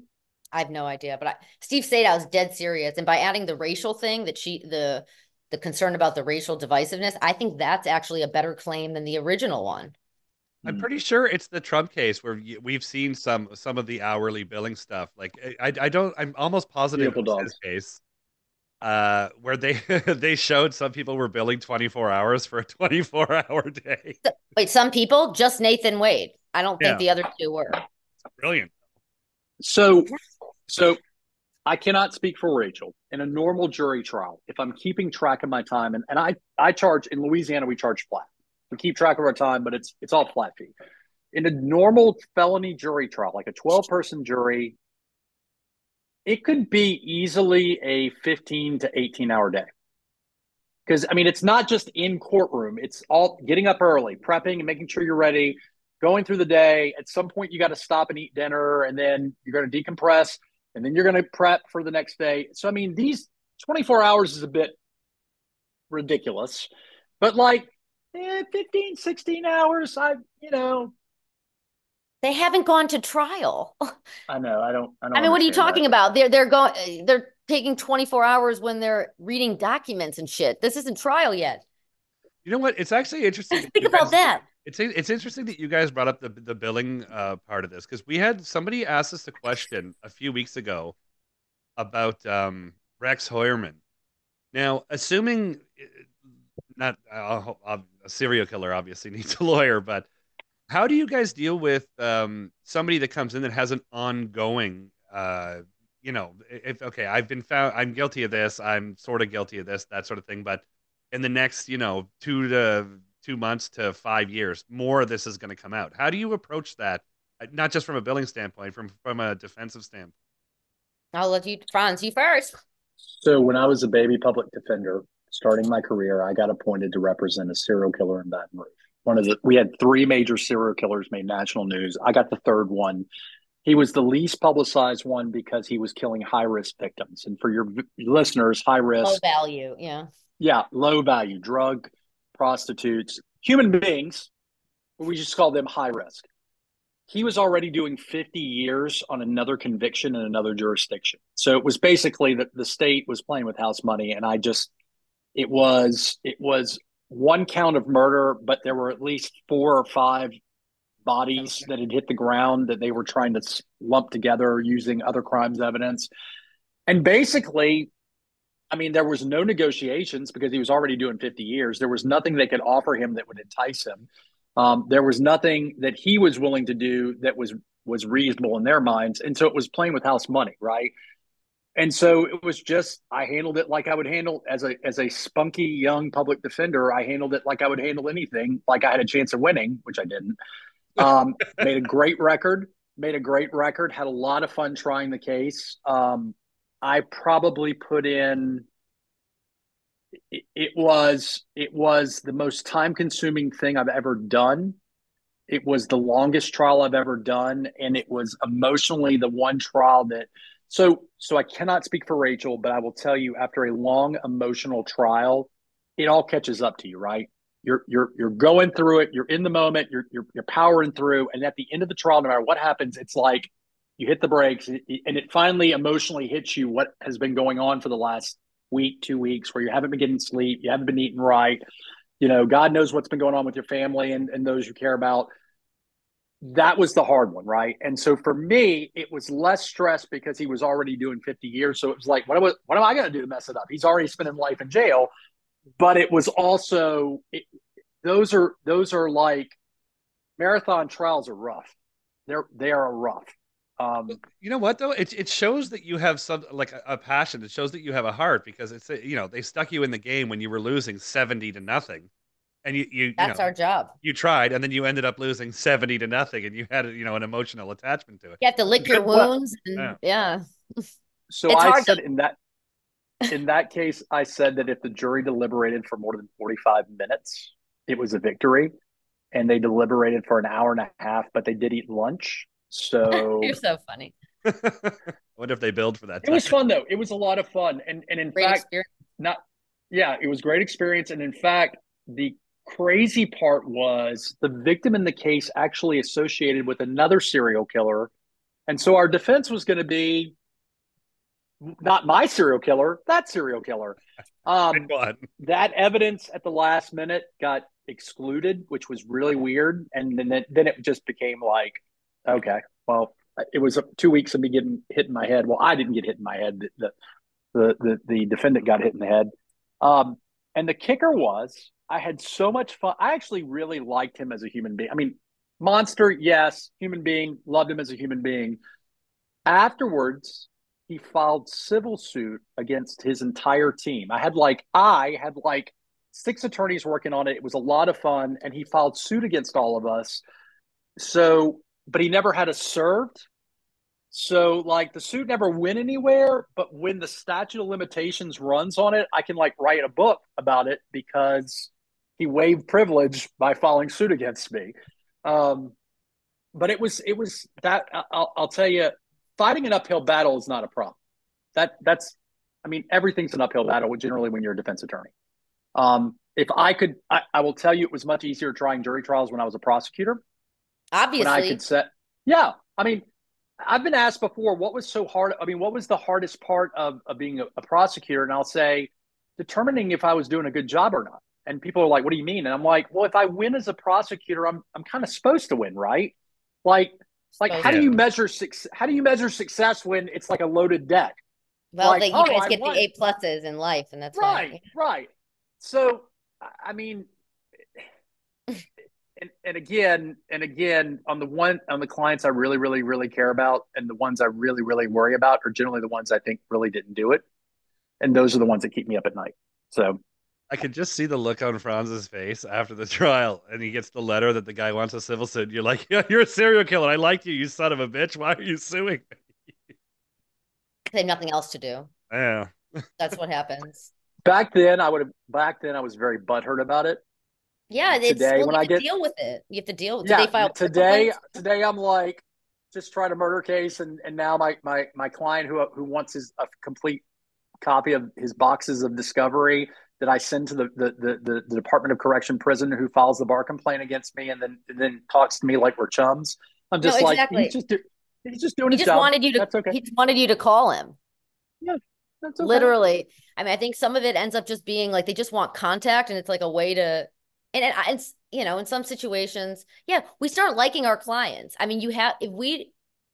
I have no idea. But I, Steve Sadow is dead serious, and by adding the racial thing that she the the concern about the racial divisiveness, I think that's actually a better claim than the original one. I'm pretty sure it's the Trump case where we've seen some some of the hourly billing stuff. Like I, I don't. I'm almost positive Beautiful it was his case, uh, where they (laughs) they showed some people were billing 24 hours for a 24 (laughs) hour day. Wait, some people just Nathan Wade. I don't think Yeah. the other two were. Brilliant. So, so I cannot speak for Rachel. In a normal jury trial, if I'm keeping track of my time, and, and I, I charge in Louisiana, we charge flat. We keep track of our time, but it's it's all flat fee. In a normal felony jury trial, like a 12 person jury, it could be easily a 15 to 18 hour day. Because I mean, it's not just in courtroom, it's all getting up early, prepping and making sure you're ready, going through the day. At some point, you got to stop and eat dinner, and then you're going to decompress, and then you're going to prep for the next day. So, I mean, these 24 hours is a bit ridiculous, but like eh, 15, 16 hours, I, you know, They haven't gone to trial. (laughs) I know, I don't, I don't. I mean, what are you understand that. talking about? They're they're going they're taking 24 hours when they're reading documents and shit. This isn't trial yet. You know what? It's actually interesting. (laughs) that Think about that. It's it's interesting that you guys brought up the the billing uh, part of this because we had somebody ask us a question a few weeks ago about um, Rex Heuermann. Now, assuming uh, not uh, a serial killer obviously (laughs) needs a lawyer, but how do you guys deal with um, somebody that comes in that has an ongoing, uh, you know, if okay, I've been found, I'm guilty of this, I'm sort of guilty of this, that sort of thing, but in the next, you know, two to two months to five years, more of this is going to come out. How do you approach that? Not just from a billing standpoint, from from a defensive standpoint. I'll let you, Franz, you first. So when I was a baby public defender, starting my career, I got appointed to represent a serial killer in Baton Rouge. One of the we had three major serial killers made national news. I got the third one. He was the least publicized one because he was killing high risk victims. And for your v- listeners, high risk, Low value. Yeah. yeah, low value drug, prostitutes, human beings. We just call them high risk. He was already doing 50 years on another conviction in another jurisdiction. So it was basically that the state was playing with house money. And I just, it was, it was one count of murder, but there were at least four or five bodies that had hit the ground that they were trying to lump together using other crimes evidence. And basically, I mean, there was no negotiations because he was already doing 50 years. There was nothing they could offer him that would entice him. Um, there was nothing that he was willing to do that was was reasonable in their minds, and so it was playing with house money, right? And so it was just I handled it like I would handle as a as a spunky young public defender. I handled it like I would handle anything, like I had a chance of winning, which I didn't. Um, (laughs) made a great record. Made a great record. Had a lot of fun trying the case. Um, I probably put in it, it was it was the most time consuming thing I've ever done. It was the longest trial I've ever done and it was emotionally the one trial that so so I cannot speak for Rachel, but I will tell you after a long emotional trial, it all catches up to you, right? You're you're you're going through it, you're in the moment, you're you're you're powering through and at the end of the trial no matter what happens, it's like you hit the brakes and it finally emotionally hits you what has been going on for the last week, two weeks, where you haven't been getting sleep, you haven't been eating right. You know, God knows what's been going on with your family and, and those you care about. That was the hard one, right? And so for me, it was less stress because he was already doing 50 years. So it was like, what, am I- what am I going to do to mess it up? He's already spending life in jail. But it was also, it, those are, those are like marathon trials are rough. They're, they are rough. Um, You know what though? It it shows that you have some like a, a passion. It shows that you have a heart because it's you know they stuck you in the game when you were losing seventy to nothing, and you you, you That's know, our job. you tried and then you ended up losing seventy to nothing, and you had you know an emotional attachment to it. You have to lick your wounds. And, yeah. yeah. So It's I hard said to- in that in that case, I said that if the jury deliberated for more than 45 minutes, it was a victory. And they deliberated for an hour and a half, but they did eat lunch. So (laughs) You're so funny. I wonder if they billed for that. It was fun though. It was a lot of fun, and and in Great fact, experience. not yeah, it was great experience. And in fact, the crazy part was the victim in the case actually associated with another serial killer, and so our defense was going to be not my serial killer, that serial killer. (laughs) Um, that evidence at the last minute got excluded, which was really weird. And then it, then it just became like, okay, well, it was two weeks of me getting hit in my head. Well, I didn't get hit in my head. The the the, the defendant got hit in the head. Um, and the kicker was, I had so much fun. I actually really liked him as a human being. I mean, monster, yes, human being, loved him as a human being. Afterwards, he filed civil suit against his entire team. I had like I had like six attorneys working on it. It was a lot of fun, and he filed suit against all of us. So, but he never had us served. So, like the suit never went anywhere. But when the statute of limitations runs on it, I can like write a book about it because he waived privilege by filing suit against me. Um, but it was it was that I'll, I'll tell you fighting an uphill battle is not a problem. That that's, I mean, everything's an uphill battle generally when you're a defense attorney. Um, if I could, I, I, will tell you, it was much easier trying jury trials when I was a prosecutor. Obviously, I could set, yeah. I mean, I've been asked before, what was so hard? I mean, what was the hardest part of, of being a, a prosecutor? And I'll say, determining if I was doing a good job or not. And people are like, "What do you mean?" And I'm like, "Well, if I win as a prosecutor, I'm I'm kind of supposed to win, right? Like like, how do you measure success? How do you measure success when it's like a loaded deck? Well, like, you oh, guys get the A pluses in life, and that's right, why. right. So, I mean, and, and again, and again, on the one on the clients I really, really, really care about, and the ones I really, really worry about are generally the ones I think really didn't do it, and those are the ones that keep me up at night. So, I could just see the look on Franz's face after the trial, and he gets the letter that the guy wants a civil suit. You're like, (laughs) yeah, you're a serial killer. I like you, you son of a bitch. Why are you suing me? (laughs) They have nothing else to do. Yeah, that's what happens. Back then, I would have. Back then, I was very butthurt about it. Yeah, it's, today when I get deal with it, you have to deal. with it. yeah, file today? Today, I'm like, just tried a murder case, and and now my my my client who who wants his a complete copy of his boxes of discovery that I send to the, the the, the, Department of Correction prison who files the bar complaint against me and then and then talks to me like we're chums. I'm just no, exactly. like he's just he's just doing he just job. wanted you to that's okay. he just wanted you to call him. Yeah. That's okay. Literally. I mean, I think some of it ends up just being like they just want contact and it's like a way to and, and, and you know, in some situations, yeah, we start liking our clients. I mean, you have if we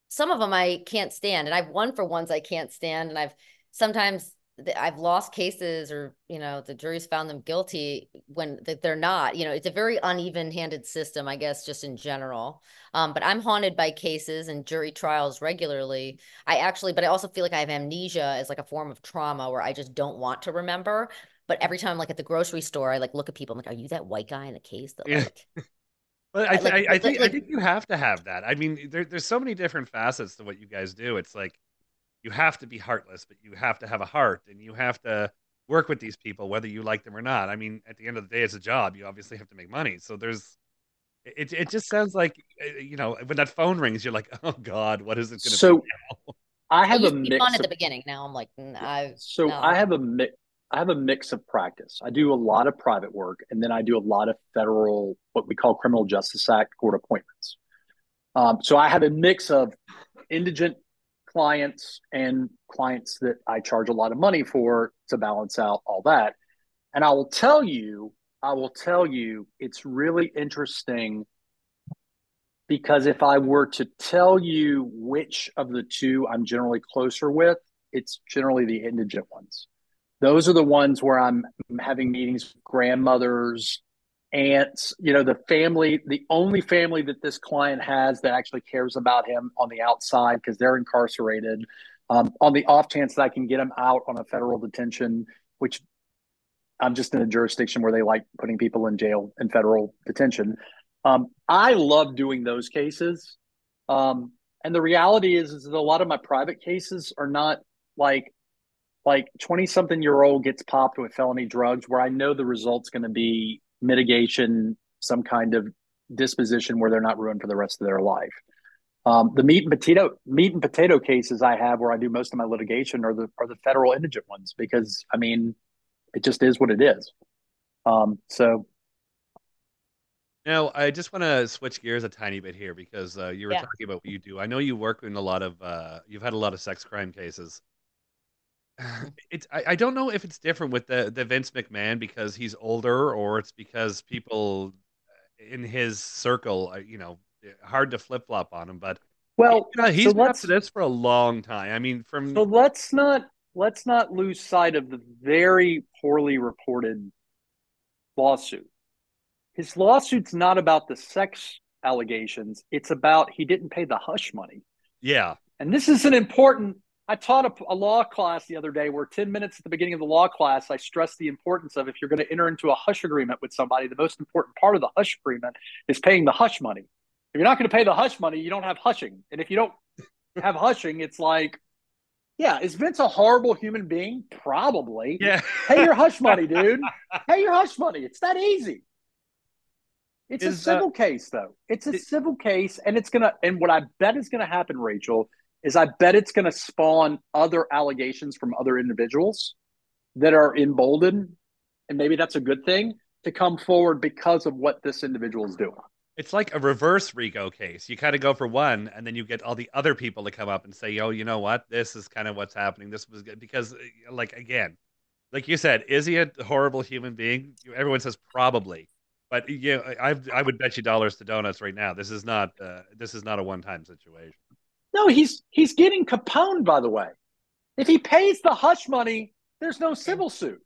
some of them I can't stand and I've won for ones I can't stand and I've sometimes I've lost cases or, you know, the jury's found them guilty when they're not, you know, it's a very uneven handed system, I guess, just in general. Um, but I'm haunted by cases and jury trials regularly. I actually, but I also feel like I have amnesia as like a form of trauma where I just don't want to remember. But every time, like at the grocery store, I like look at people. I'm like, "Are you that white guy in the case?" That yeah. like, (laughs) But I, th- like, I, I, think like, I think you have to have that. I mean, there, there's so many different facets to what you guys do. It's like you have to be heartless, but you have to have a heart and you have to work with these people, whether you like them or not. I mean, at the end of the day, it's a job. You obviously have to make money. So there's, it, it just sounds like, uh, you know, when that phone rings, you're like, (laughs) oh God, what is it going to so, be now? I have a mix fun of, at the beginning. Now I'm like, I so no. I have a mix. I have a mix of practice. I do a lot of private work, and then I do a lot of federal, what we call criminal justice act court appointments. Um, so I have a mix of indigent clients and clients that I charge a lot of money for to balance out all that. And I will tell you, I will tell you, it's really interesting because if I were to tell you which of the two I'm generally closer with, it's generally the indigent ones. Those are the ones where I'm having meetings with grandmothers, aunts, you know, the family, the only family that this client has that actually cares about him on the outside because they're incarcerated. Um, on the off chance that I can get him out on a federal detention, which I'm just in a jurisdiction where they like putting people in jail in federal detention. Um, I love doing those cases. Um, and the reality is, is that a lot of my private cases are not like like 20 something year old gets popped with felony drugs where I know the result's going to be mitigation, some kind of disposition where they're not ruined for the rest of their life. Um, the meat and potato meat and potato cases I have where I do most of my litigation are the are the federal indigent ones because I mean it just is what it is. Um, so Now, I just want to switch gears a tiny bit here because uh, you were Yeah. talking about what you do. I know you work in a lot of, uh, you've had a lot of sex crime cases. It's, I, I don't know if it's different with the, the Vince McMahon because he's older or it's because people in his circle, uh, you know, hard to flip flop on him. But well, you know, he's so been this for a long time. I mean, from so let's not let's not lose sight of the very poorly reported lawsuit. His lawsuit's not about the sex allegations; it's about he didn't pay the hush money. yeah, And this is an important. I taught a, a law class the other day where 10 minutes at the beginning of the law class, I stressed the importance of if you're going to enter into a hush agreement with somebody, the most important part of the hush agreement is paying the hush money. If you're not going to pay the hush money, you don't have hushing. And if you don't have hushing, it's like, yeah, is Vince a horrible human being? Probably. yeah. Pay your hush money, (laughs) dude. Pay your hush money. It's that easy. It's a Is, uh, civil case, though. It's a it- civil case, and it's gonna. And what I bet is gonna happen, Rachel, is I bet it's gonna spawn other allegations from other individuals that are emboldened, and maybe that's a good thing to come forward because of what this individual is doing. It's like a reverse RICO case. You kind of go for one, and then you get all the other people to come up and say, "Yo, you know what? This is kind of what's happening. This was good." Because, uh, like again, like you said, is he a horrible human being? Everyone says probably, but yeah, I I would bet you dollars to donuts right now. This is not uh, this is not a one time situation. No, he's he's getting Capone, by the way. If he pays the hush money, there's no civil suit.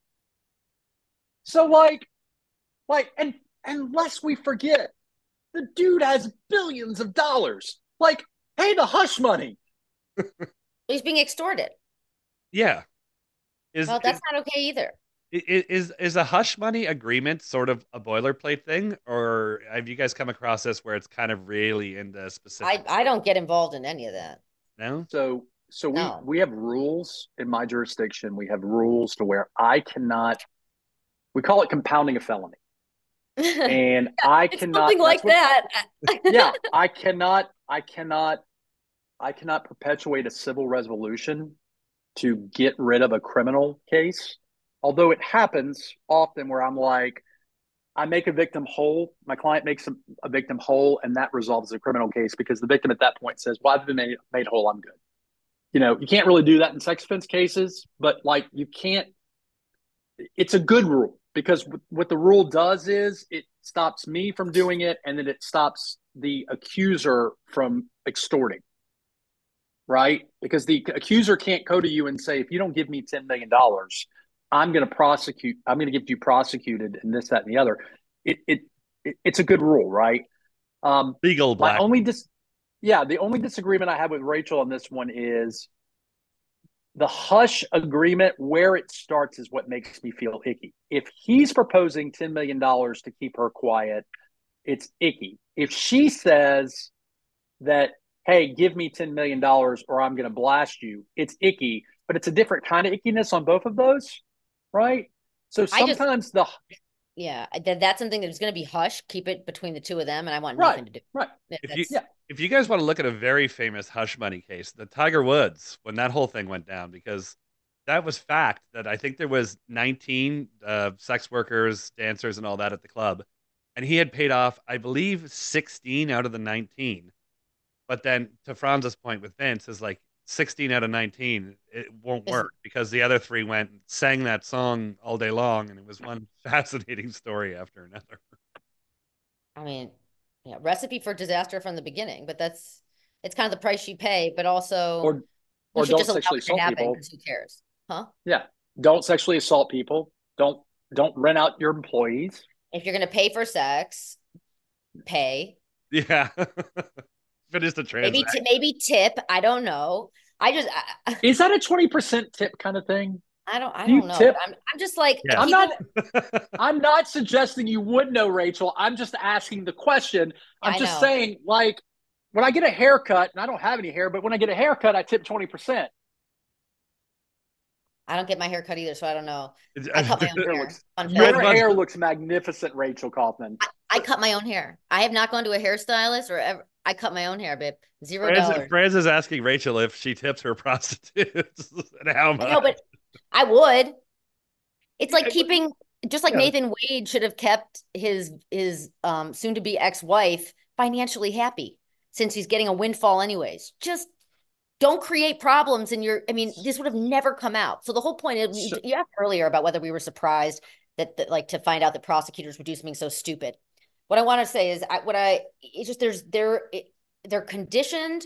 So like, like, and unless we forget, the dude has billions of dollars. Like, pay the hush money. (laughs) He's being extorted. Yeah, is Well, that's not okay either. Is, is is a hush money agreement sort of a boilerplate thing, or have you guys come across this where it's kind of really into I, specific? I I don't get involved in any of that. no. So so we No. we have rules in my jurisdiction. We have rules to where I cannot. We call it compounding a felony, (laughs) and I cannot. something like what- that. (laughs) yeah, (laughs) I cannot, I cannot, I cannot perpetuate a civil resolution to get rid of a criminal case. Although it happens often where I'm like, I make a victim whole, my client makes a, a victim whole, and that resolves the criminal case because the victim at that point says, Well, I've been made, made whole, I'm good. You know, you can't really do that in sex offense cases, but like you can't, it's a good rule because what the rule does is it stops me from doing it and then it stops the accuser from extorting right because the accuser can't go to you and say if you don't give me 10 million dollars i'm going to prosecute i'm going to get you prosecuted and this that and the other. It, it, it it's a good rule right? Um Legal black. only dis- yeah the only disagreement i have with rachel on this one is the hush agreement where it starts is what makes me feel icky. If he's proposing $10 million to keep her quiet it's icky. If she says that hey give me $10 million or i'm going to blast you it's icky but it's a different kind of ickiness on both of those right so I just- sometimes the yeah, that, that's something that's going to be hush. Keep it between the two of them, and I want Right, nothing to do. right That- If you- yeah if you guys want to look at a very famous hush money case, the Tiger Woods, when that whole thing went down, because that was fact that I think there was 19 uh, sex workers, dancers, and all that at the club, and he had paid off, I believe, 16 out of the 19. But then, to Franz's point with Vince, is like 16 out of 19, it won't work because the other three went and sang that song all day long, and it was one (laughs) fascinating story after another. I mean, yeah, recipe for disaster from the beginning, but that's it's kind of the price you pay, but also or or don't sexually assault happen people 'cause who cares? Huh? Yeah. Don't sexually assault people. Don't don't rent out your employees. If you're going to pay for sex, pay. (laughs) Yeah. Finish the Maybe t- maybe tip. I don't know. I just I, Is that a 20% tip kind of thing? I don't I Do don't know. tip? I'm I'm just like Yeah. I'm not (laughs) I'm not suggesting you would know, Rachel. I'm just asking the question. I'm I just know. saying, like, when I get a haircut, and I don't have any hair, but when I get a haircut, I tip 20%. I don't get my hair cut either, so I don't know. I cut my (laughs) own Hair hair. looks- Your hair looks magnificent, Rachel Kaufman. I cut my own hair. I have not gone to a hairstylist or ever I cut my own hair, babe. Zero dollars. Franz is asking Rachel if she tips her (laughs) prostitutes and how much. Know, but I would. It's like keeping, just like yeah. Nathan Wade should have kept his his um soon to be ex-wife financially happy since he's getting a windfall anyways. Just don't create problems in your I mean, this would have never come out. So the whole point is you, So- you asked earlier about whether we were surprised that, that like to find out that prosecutors would do something so stupid. What I want to say is I what I it's just there's they're it, they're conditioned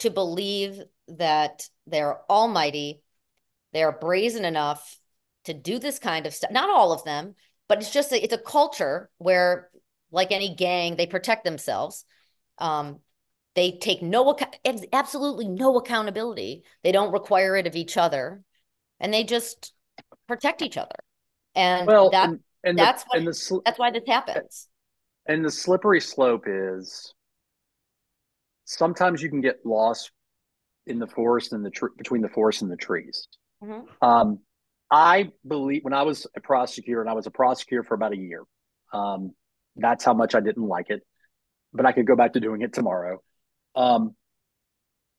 to believe that they're almighty they're brazen enough to do this kind of stuff. Not all of them, but it's just a, it's a culture where, like any gang, they protect themselves. Um, they take no absolutely no accountability. They don't require it of each other, and they just protect each other. And Well, that and, and that's the, what- and the that's why this happens. And the slippery slope is sometimes you can get lost in the forest and the tr- between the forest and the trees. Mhm. Um, I believe when I was a prosecutor, and I was a prosecutor for about a year. Um, that's how much I didn't like it, but I could go back to doing it tomorrow. Um,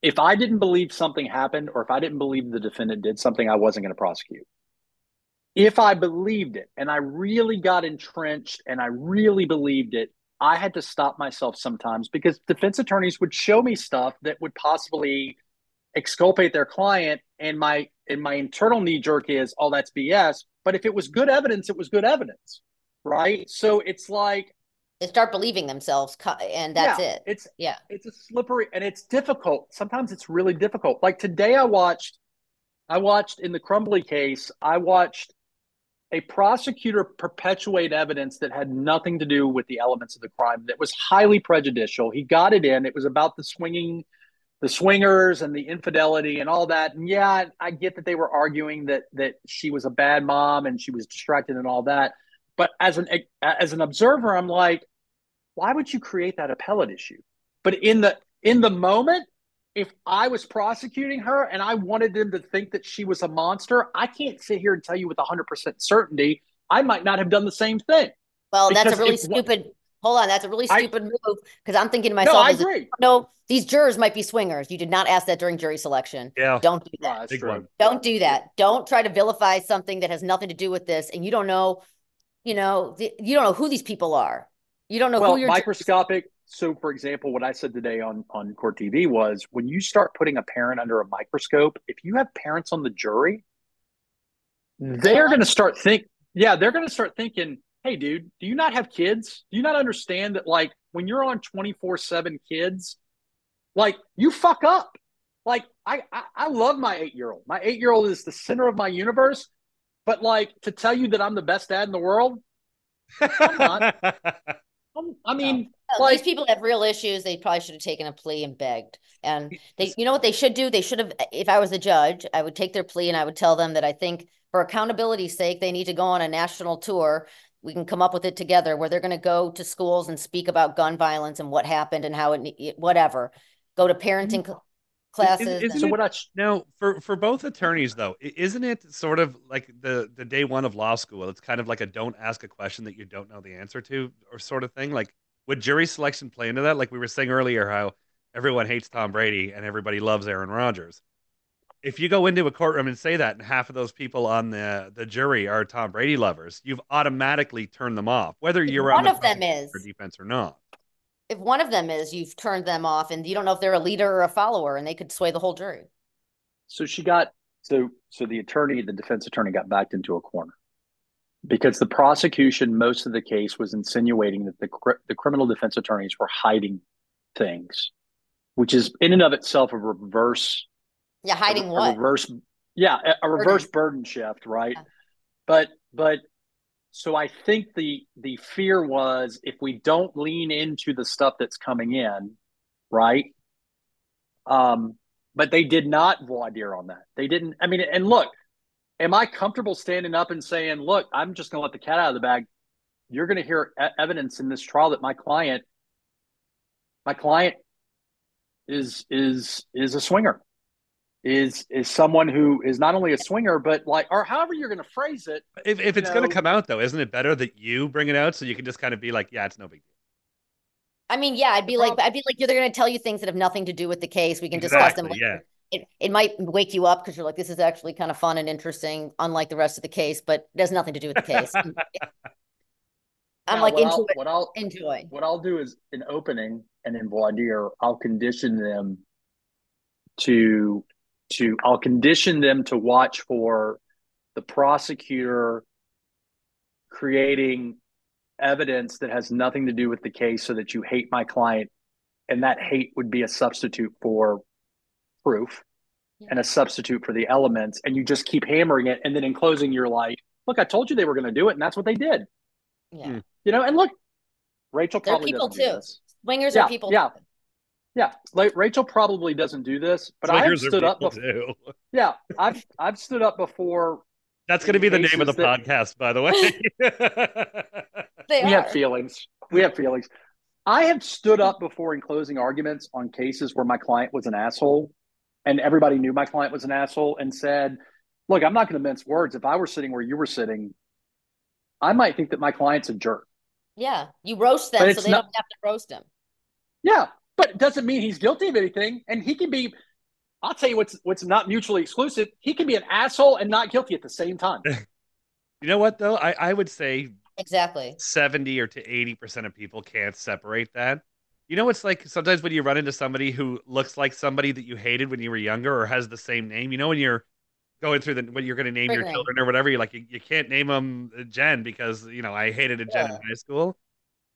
if I didn't believe something happened, or if I didn't believe the defendant did something, I wasn't going to prosecute. If I believed it and I really got entrenched and I really believed it, I had to stop myself sometimes because defense attorneys would show me stuff that would possibly exculpate their client. And my and my internal knee jerk is oh that's bs but if it was good evidence it was good evidence right? So it's like They start believing themselves, and that's yeah, it. it's Yeah. it's a slippery and it's difficult. Sometimes it's really difficult. Like today i watched i watched in the Crumbley case i watched a prosecutor perpetuate evidence that had nothing to do with the elements of the crime that was highly prejudicial. He got it in. It was about the swinging the swingers and the infidelity and all that. And yeah I, get that they were arguing that that she was a bad mom and she was distracted and all that. But as an as an observer i'm like why would you create that appellate issue? But in the in the moment if i was prosecuting her and i wanted them to think that she was a monster i can't sit here and tell you with 100% certainty i might not have done the same thing Well, that's a really if stupid. Hold on, that's a really I- stupid move because I'm thinking to no myself, i as a- agree no, these jurors might be swingers. You did not ask that during jury selection. yeah, Don't do Well, that. that's Big true. one. Don't do that. Don't try to vilify something that has nothing to do with this, and you don't know, you know, the, you don't know who these people are. You don't know well who you're. microscopic so for example what i said today on on court tv was when you start putting a parent under a microscope if you have parents on the jury they're going to start think yeah they're going to start thinking hey dude do you not have kids? Do you not understand that like when you're on 24 7 kids like you fuck up. Like i i, I love my eight year old my eight year old is the center of my universe but like to tell you that i'm the best dad in the world on. um, (laughs) Um, i mean No, like these people have real issues. They probably should have taken a plea and begged. And they, you know what they should do? They should have. If I was the judge, I would take their plea and I would tell them that I think, for accountability's sake, they need to go on a national tour. We can come up with it together, where they're going to go to schools and speak about gun violence and what happened and how it, whatever. Go to parenting mm-hmm. cl- classes. isn't and- so it- what i Now, for for both attorneys though, isn't it sort of like the the day one of law school? It's kind of like a don't ask a question that you don't know the answer to, or sort of thing. Like, would jury selection play into that? Like we were saying earlier, how everyone hates Tom Brady and everybody loves Aaron Rodgers. If you go into a courtroom and say that, and half of those people on the the jury are Tom Brady lovers, you've automatically turned them off, whether you're on one the of them is. or defense or not. If one of them is, you've turned them off, and you don't know if they're a leader or a follower, and they could sway the whole jury. So she got so so the attorney, the defense attorney, got backed into a corner because the prosecution, most of the case, was insinuating that the cr- the criminal defense attorneys were hiding things, which is in and of itself a reverse Yeah, hiding a, what? A reverse, yeah, a, a reverse burden shift, right? Yeah. But but so I think the the fear was if we don't lean into the stuff that's coming in, right? Um, but they did not voir dire on that. They didn't. I mean, and look, am I comfortable standing up and saying, "Look, I'm just going to let the cat out of the bag"? You're going to hear evidence in this trial that my client, my client, is is is a swinger is is someone who is not only a swinger but like or however you're going to phrase it If if it's going to come out though, isn't it better that you bring it out so you can just kind of be like, yeah, it's no big deal. I mean, yeah, I'd be like, I'd be like, they're going to tell you things that have nothing to do with the case. We can discuss them. Exactly, yeah. It, it might wake you up because you're like, this is actually kind of fun and interesting, unlike the rest of the case, but it has nothing to do with the case. (laughs) I'm Now, like what into I'll, it. What I'll Enjoy. what I'll do is in opening and in voir dire, I'll condition them to to I'll condition them to watch for the prosecutor creating evidence that has nothing to do with the case so that you hate my client and that hate would be a substitute for proof Yeah. and a substitute for the elements and you just keep hammering it and then in closing you're like look i told you they were going to do it and that's what they did Yeah. Hmm. you know and look rachel They're probably people doesn't do too. this. Swingers Yeah, are people. yeah. too. Yeah, like Rachel probably doesn't do this, but I have stood up. Before, too. yeah, I've I've stood up before. That's going to be the name of the that- podcast, by the way. (laughs) They We are. have feelings. We have feelings. I have stood up before in closing arguments on cases where my client was an asshole, and everybody knew my client was an asshole, and said, "Look, I'm not going to mince words. If I were sitting where you were sitting, I might think that my client's a jerk. Yeah. You roast them so they not- don't have to roast him. Yeah, but it doesn't mean he's guilty of anything, and he can be." I'll tell you what's what's not mutually exclusive. He can be an asshole and not guilty at the same time. (laughs) you know what, though? I, I would say Exactly. 70 or to 80% of people can't separate that. You know, it's like sometimes when you run into somebody who looks like somebody that you hated when you were younger or has the same name, you know, when you're going through the, when you're going to name your Triggering. children or whatever, you're like, you, you can't name them Jen because, you know, I hated a Jen Yeah. in high school.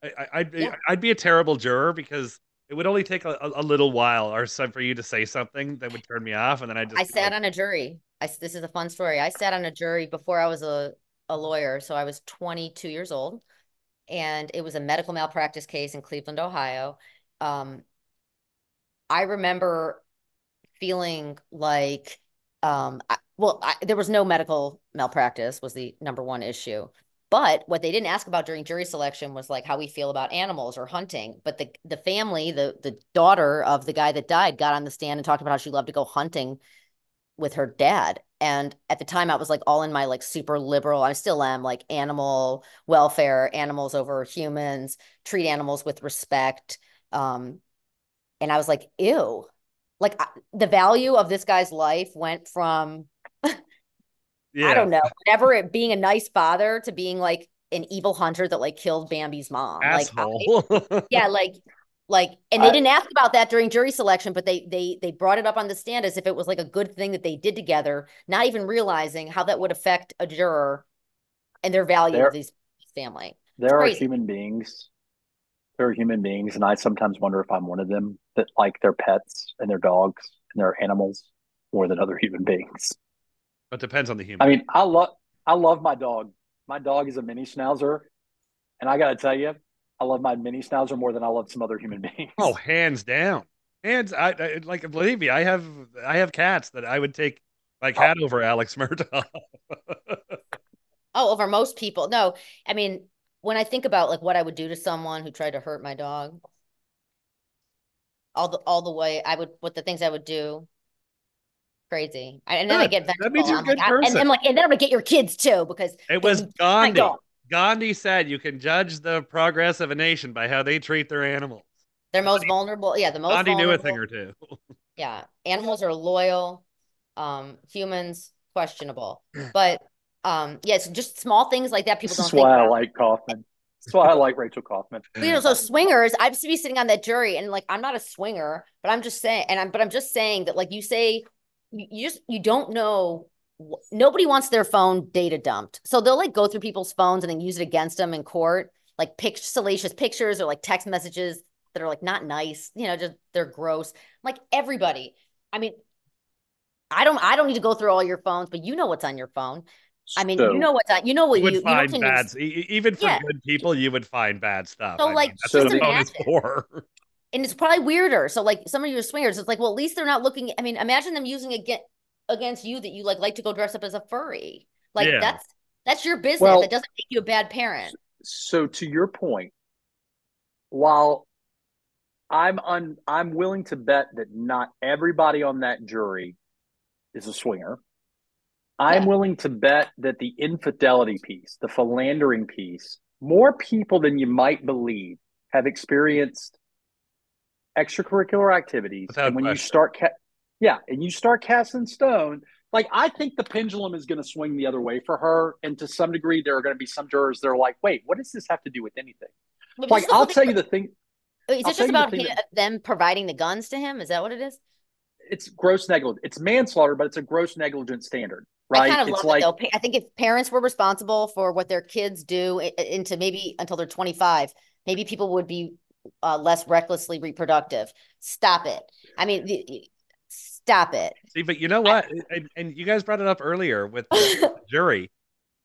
I, I, I'd, be, Yeah. I'd be a terrible juror because it would only take a, a, little while or some for you to say something that would turn me off. And then I just, I sat on a jury. I this is a fun story. I sat on a jury before I was a, a lawyer, so I was 22 years old, and it was a medical malpractice case in Cleveland, Ohio. Um, I remember feeling like, um, I, well, I, there was no medical malpractice was the number one issue. But what they didn't ask about during jury selection was like how we feel about animals or hunting. But the the family, the the daughter of the guy that died, got on the stand and talked about how she loved to go hunting with her dad. And at the time I was like all in my like super liberal, I still am like animal welfare, animals over humans, treat animals with respect. Um, and I was like, ew. Like I, the value of this guy's life went from yeah. I don't know, whatever it being a nice father to being like an evil hunter that like killed Bambi's mom. Like I- Asshole. (laughs) yeah, like like and they I- didn't ask about that during jury selection, but they they they brought it up on the stand as if it was like a good thing that they did together, not even realizing how that would affect a juror and their value of these family. There are human beings. There are human beings, and I sometimes wonder if I'm one of them that like their pets and their dogs and their animals more than other human beings. It depends on the human. I mean, I love I love my dog. My dog is a mini schnauzer, and I got to tell you, I love my mini schnauzer more than I love some other human (laughs) beings. Oh, hands down. Hands I, I like believe me, I have I have cats that I would take my oh. cat over Alex Murdaugh. Oh, over most people. No, I mean, when I think about like what I would do to someone who tried to hurt my dog, all the all the way I would what the things I would do. Crazy. And then I Good. get That means you're a I'm like, good I- and person. I'm like, and then I'm gonna get your kids too because It was Gandhi. Gandhi said you can judge the progress of a nation by how they treat their animals. They're most vulnerable. Yeah, the most Gandhi knew a thing or two. (laughs) Yeah, animals are loyal. Um, humans questionable. But um, yes, just small things like that people this don't is think why I like Kaufman. That's why I like Rachel Kaufman. You know, so swingers, I used to be sitting on that jury, and like I'm not a swinger, but I'm just saying, and I'm but I'm just saying that like you say, you, you just you don't know. Nobody wants their phone data dumped, so they'll like go through people's phones and then use it against them in court, like pic- salacious pictures or like text messages that are like not nice. You know, just they're gross. Like everybody, I mean, I don't I don't need to go through all your phones, but you know what's on your phone. I mean, So- you know what's on. You know what You would you, you know find on your- bad, even for Yeah. good people, you would find bad stuff. So, I mean, like, that's So what the the- phone is imagine. (laughs) for. and it's probably weirder. So like some of your swingers, it's like, well, at least they're not looking. I mean, imagine them using against against you that you like like to go dress up as a furry. Like Yeah. that's that's your business. Well- it doesn't make you a bad parent. So to your point, while I'm un, I'm willing to bet that not everybody on that jury is a swinger. I'm Yeah. willing to bet that the infidelity piece, the philandering piece, more people than you might believe have experienced extracurricular activities, Without and when you start, ca- yeah, and you start casting stone, like I think the pendulum is going to swing the other way for her, and to some degree, there are going to be some jurors that are like, "Wait, what does this have to do with anything?" But Like, I'll tell you the thing. Is I'll it just you the about him, that- them providing the guns to him? Is that what it is? It's gross negligence. It's manslaughter, but it's a gross negligence standard, I right? kind of it's love like it though. I think if parents were responsible for what their kids do i- i- into maybe until they're 25, maybe people would be uh, less recklessly reproductive. Stop it. I mean, the- stop it. See, but you know what? And, and you guys brought it up earlier with the (laughs) jury.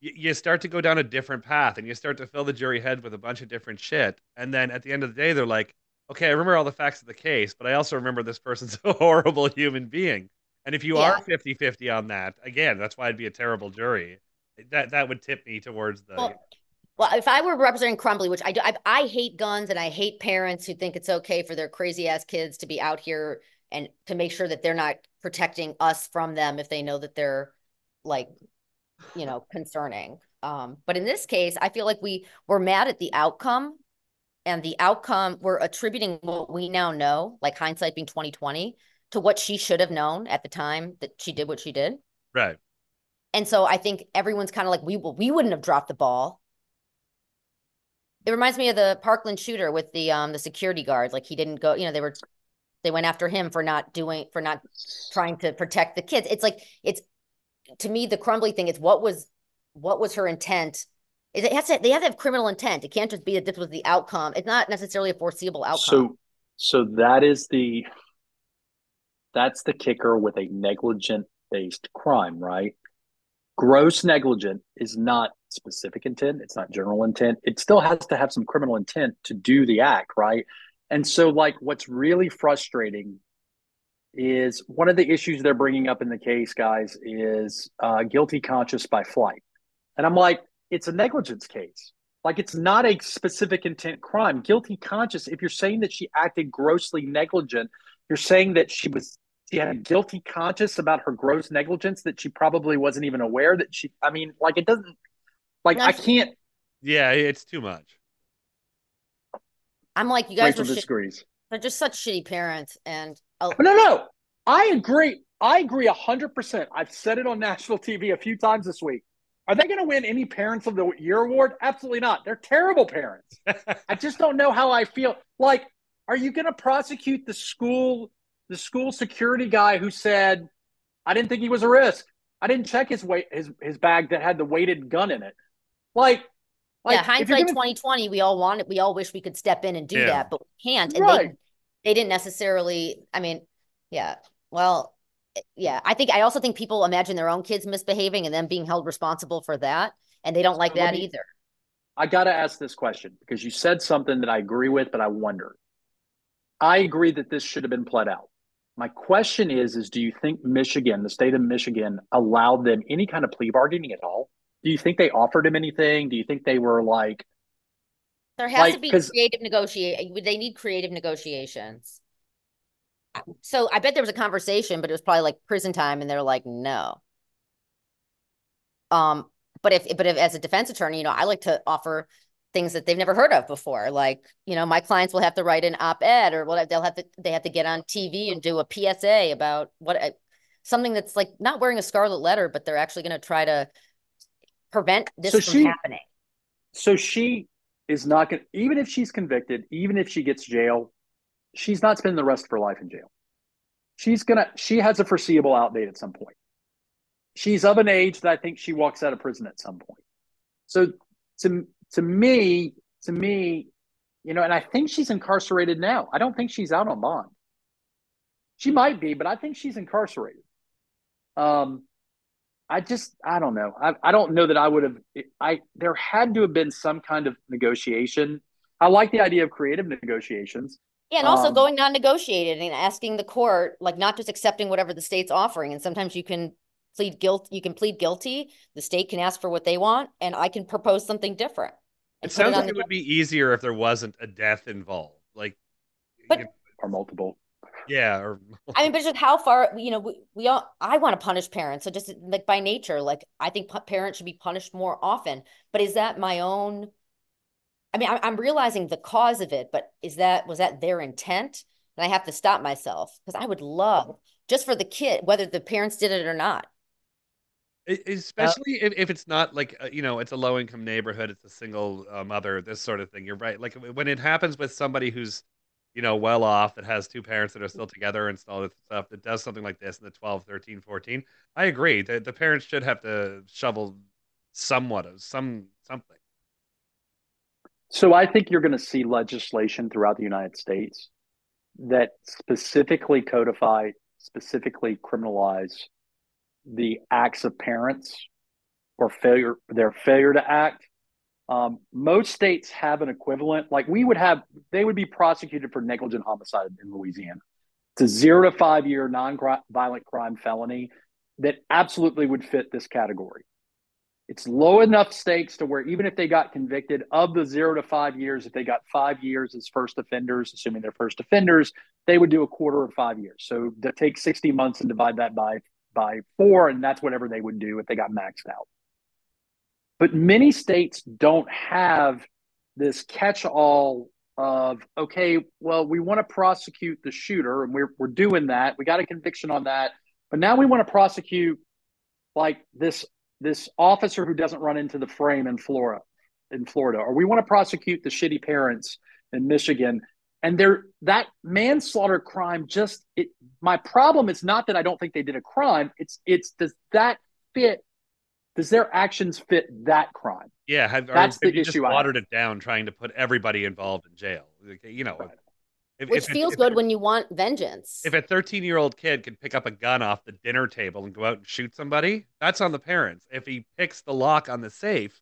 You, you start to go down a different path and you start to fill the jury head with a bunch of different shit. And then at the end of the day, they're like, okay, I remember all the facts of the case, but I also remember this person's (laughs) a horrible human being. And if you Yeah. are 50 50 on that, again, that's why it'd be a terrible jury. That that would tip me towards the. Well, well, if I were representing Crumbley, which I do, I, I hate guns and I hate parents who think it's okay for their crazy ass kids to be out here and to make sure that they're not protecting us from them if they know that they're like, you know, concerning. Um, but in this case, I feel like we were mad at the outcome and the outcome we're attributing what we now know, like hindsight being 2020, to what she should have known at the time that she did what she did. right. And so I think everyone's kind of like, we we wouldn't have dropped the ball. It reminds me of the Parkland shooter with the um the security guard. Like he didn't go, you know, they were they went after him for not doing for not trying to protect the kids. It's like it's to me the Crumbley thing is what was what was her intent? It has to they have to have criminal intent. It can't just be that this was the outcome. It's not necessarily a foreseeable outcome. So, so that is the that's the kicker with a negligent based crime, right? Gross negligent is not specific intent. It's not general intent. It still has to have some criminal intent to do the act, right? And so, like, what's really frustrating is one of the issues they're bringing up in the case, guys, is uh, guilty conscious by flight. And I'm like, it's a negligence case. Like it's not a specific intent crime. Guilty conscious, if you're saying that she acted grossly negligent, you're saying that she was she had a guilty conscience about her gross negligence that she probably wasn't even aware that she I mean, like it doesn't like I can't Yeah, it's too much. I'm like, you guys Rachel are shit, disagrees. they're just such shitty parents. And oh, No, no. I agree. I agree hundred percent. I've said it on national TV a few times this week. Are they going to win any Parents of the Year award? Absolutely not. They're terrible parents. (laughs) I just don't know how I feel. Like, are you going to prosecute the school, the school security guy who said, "I didn't think he was a risk. I didn't check his weight, his his bag that had the weighted gun in it." Like, like yeah, hindsight gonna- 2020, we all want it. We all wish we could step in and do Yeah. that, but we can't. And Right. they they didn't necessarily, I mean, yeah. Well, yeah, I think I also think people imagine their own kids misbehaving and them being held responsible for that. And they don't like So that me- either. I got to ask this question because you said something that I agree with, but I wonder. I agree that this should have been pled out. My question is: Is do you think Michigan, the state of Michigan, allowed them any kind of plea bargaining at all? Do you think they offered him anything? Do you think they were like, There has Like, to be creative negotiate. They need creative negotiations. So I bet there was a conversation, but it was probably like prison time, and they're like, no. Um, but if but if as a defense attorney, you know, I like to offer things that they've never heard of before. Like, you know, my clients will have to write an op-ed or what they'll have to they have to get on TV and do a PSA about what something that's like not wearing a scarlet letter, but they're actually going to try to prevent this So from she- happening. so she is not going to, even if she's convicted, even if she gets jail, she's not spending the rest of her life in jail. She's going to, she has a foreseeable out date at some point. She's of an age that I think she walks out of prison at some point. So to, to me, to me, you know, and I think she's incarcerated now. I don't think she's out on bond. She might be, but I think she's incarcerated. Um, I just I don't know. I I don't know that I would have. I there had to have been some kind of negotiation. I like the idea of creative negotiations. Yeah, and also Um, going non-negotiated and asking the court, like not just accepting whatever the state's offering. And sometimes you can plead guilt, you can plead guilty. The state can ask for what they want, and I can propose something different. It sounds on like it would be easier if there wasn't a death involved. Like, But- you know, Or multiple. Yeah, or I mean, but just how far, you know, we, we all, I want to punish parents. So just like by nature, like I think parents should be punished more often. But is that my own? I mean, I, I'm realizing the cause of it, but is that, was that their intent? and I have to stop myself because I would love just for the kid, whether the parents did it or not. Especially if, if it's not like uh, you know it's a low income neighborhood, it's a single uh, mother, this sort of thing. You're right. Like when it happens with somebody who's you know well off that has two parents that are still together and all this stuff that does something like this in the 12, 13, 14, I agree. that the parents should have to shovel somewhat of some something. So I think you're going to see legislation throughout the United States that specifically codify, specifically criminalize the acts of parents or failure, their failure to act. Um, most states have an equivalent. Like we would have, they would be prosecuted for negligent homicide in Louisiana. It's a zero to five year non-violent crime felony that absolutely would fit this category. It's low enough stakes to where even if they got convicted of the zero to five years, if they got five years as first offenders, assuming they're first offenders, they would do a quarter of five years. So to take 60 months and divide that by by four, and that's whatever they would do if they got maxed out. But many states don't have this catch-all of okay, well, we want to prosecute the shooter, and we're we're doing that. We got a conviction on that, but now we want to prosecute like this this officer who doesn't run into the frame in Florida, in Florida, or we want to prosecute the shitty parents in Michigan. And there that manslaughter crime just it my problem is not that i don't think they did a crime. It's it's does that fit does their actions fit that crime? Yeah have, that's the the issue issue watered it down trying to put everybody involved in jail? You know if, which if feels it, good if, when you want vengeance. if a 13 year old kid can pick up a gun off the dinner table and go out and shoot somebody that's on the parents. If he picks the lock on the safe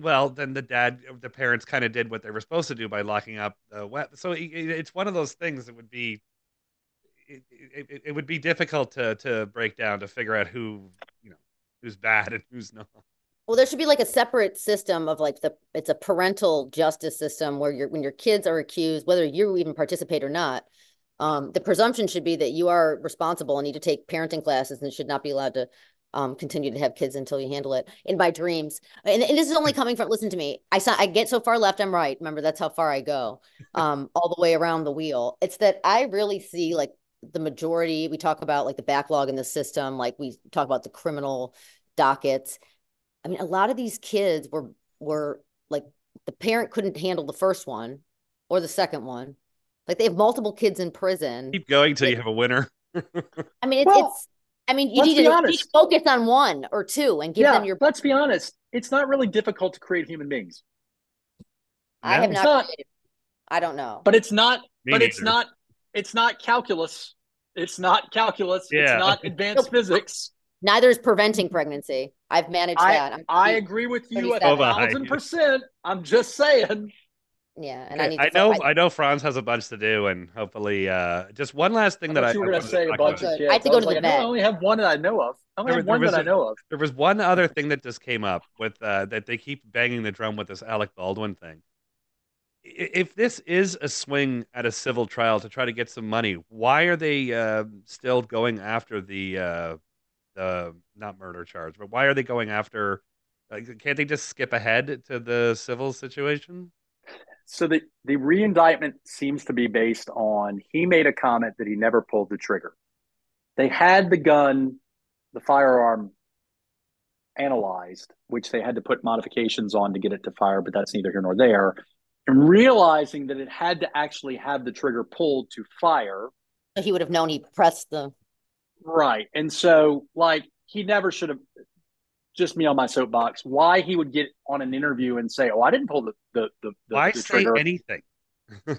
well, then the dad, the parents kind of did what they were supposed to do by locking up the wet. So it's one of those things that would be, it, it, it, would be difficult to to break down to figure out who you know who's bad and who's not. Well, there should be like a separate system of like the it's a parental justice system where you're when your kids are accused, whether you even participate or not, um, the presumption should be that you are responsible and need to take parenting classes and should not be allowed to um, continue to have kids until you handle it in my dreams. And, and, this is only coming from, listen to me. I saw, I get so far left, I'm right. Remember, that's how far I go, um, all the way around the wheel. It's that I really see like the majority, we talk about like the backlog in the system, like we talk about the criminal dockets. I mean, a lot of these kids were, were like the parent couldn't handle the first one or the second one. Like they have multiple kids in prison. Keep going till you have a winner. (laughs) I mean, it's, well, it's I mean, you need, to, you need, to, focus on one or two and give yeah, them your. Let's be honest. It's not really difficult to create human beings. I have not, not I don't know. But it's not. Me but neither. it's not. It's not calculus. It's not calculus. Yeah. It's not advanced physics. Neither is preventing pregnancy. I've managed I, that. I'm I agree with you a thousand percent. I'm just saying. Yeah, and okay. I, I know I, I, know Franz has a bunch to do, and hopefully, uh, just one last thing that I, you were going to say a bunch of shit. I have to go to like, the vet. I only have one that I know of. I only there, have one that a, I know of. There was one other thing that just came up with uh, that they keep banging the drum with this Alec Baldwin thing. If this is a swing at a civil trial to try to get some money, why are they uh, still going after the uh, the not murder charge, but why are they going after? Like, can't they just skip ahead to the civil situation? So the, the re-indictment seems to be based on he made a comment that he never pulled the trigger. They had the gun, the firearm analyzed, which they had to put modifications on to get it to fire, but that's neither here nor there. And realizing that it had to actually have the trigger pulled to fire. He would have known he pressed the right. And so like he never should have just me on my soapbox why he would get on an interview and say, "Oh, I didn't pull the the the, why the say trigger. anything." (laughs)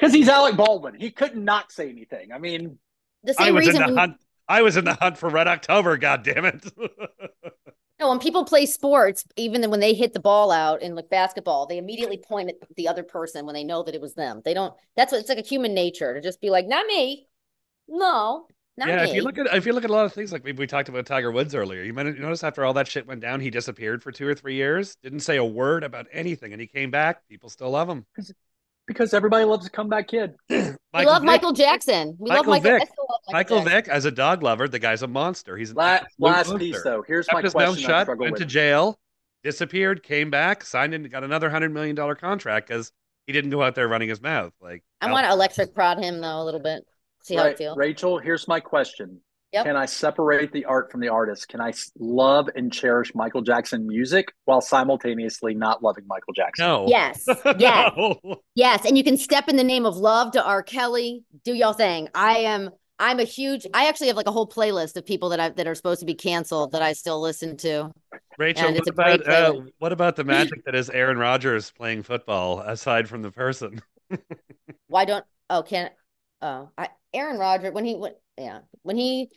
Because he's Alec Baldwin, he could not not say anything. I mean, the same I was reason in the hunt. I was in the hunt for Red October. God damn it! (laughs) no, when people play sports, even when they hit the ball out in like basketball, they immediately point at the other person when they know that it was them. They don't. That's what it's like a human nature to just be like, "Not me." No, not yeah, me. if you look at if you look at a lot of things like we, we talked about Tiger Woods earlier, you might notice after all that shit went down, he disappeared for two or three years, didn't say a word about anything, and he came back. People still love him because everybody loves a comeback kid. (clears throat) we love Vick. Michael Jackson. We Michael love Vick. Michael. Michael, Michael Vick as a dog lover, the guy's a monster. He's last, last piece though. Here's Kept my his question. Mouth shut, went with. to jail, disappeared, came back, signed and got another hundred million dollar contract because he didn't go out there running his mouth. Like I want to electric prod him though a little bit. See how Right, it feels. Rachel, here's my question. Yep. Can I separate the art from the artist? Can I love and cherish Michael Jackson music while simultaneously not loving Michael Jackson? no. Yes. (laughs) Yes. No. Yes. And you can step in the name of love to R. Kelly. Do y'all thing. I am I'm a huge I actually have like a whole playlist of people that I that are supposed to be canceled that I still listen to. Rachel, what it's about uh, what about the magic (laughs) that is Aaron Rodgers playing football aside from the person? (laughs) Why don't oh can't. oh I Aaron Rodgers when he went yeah when he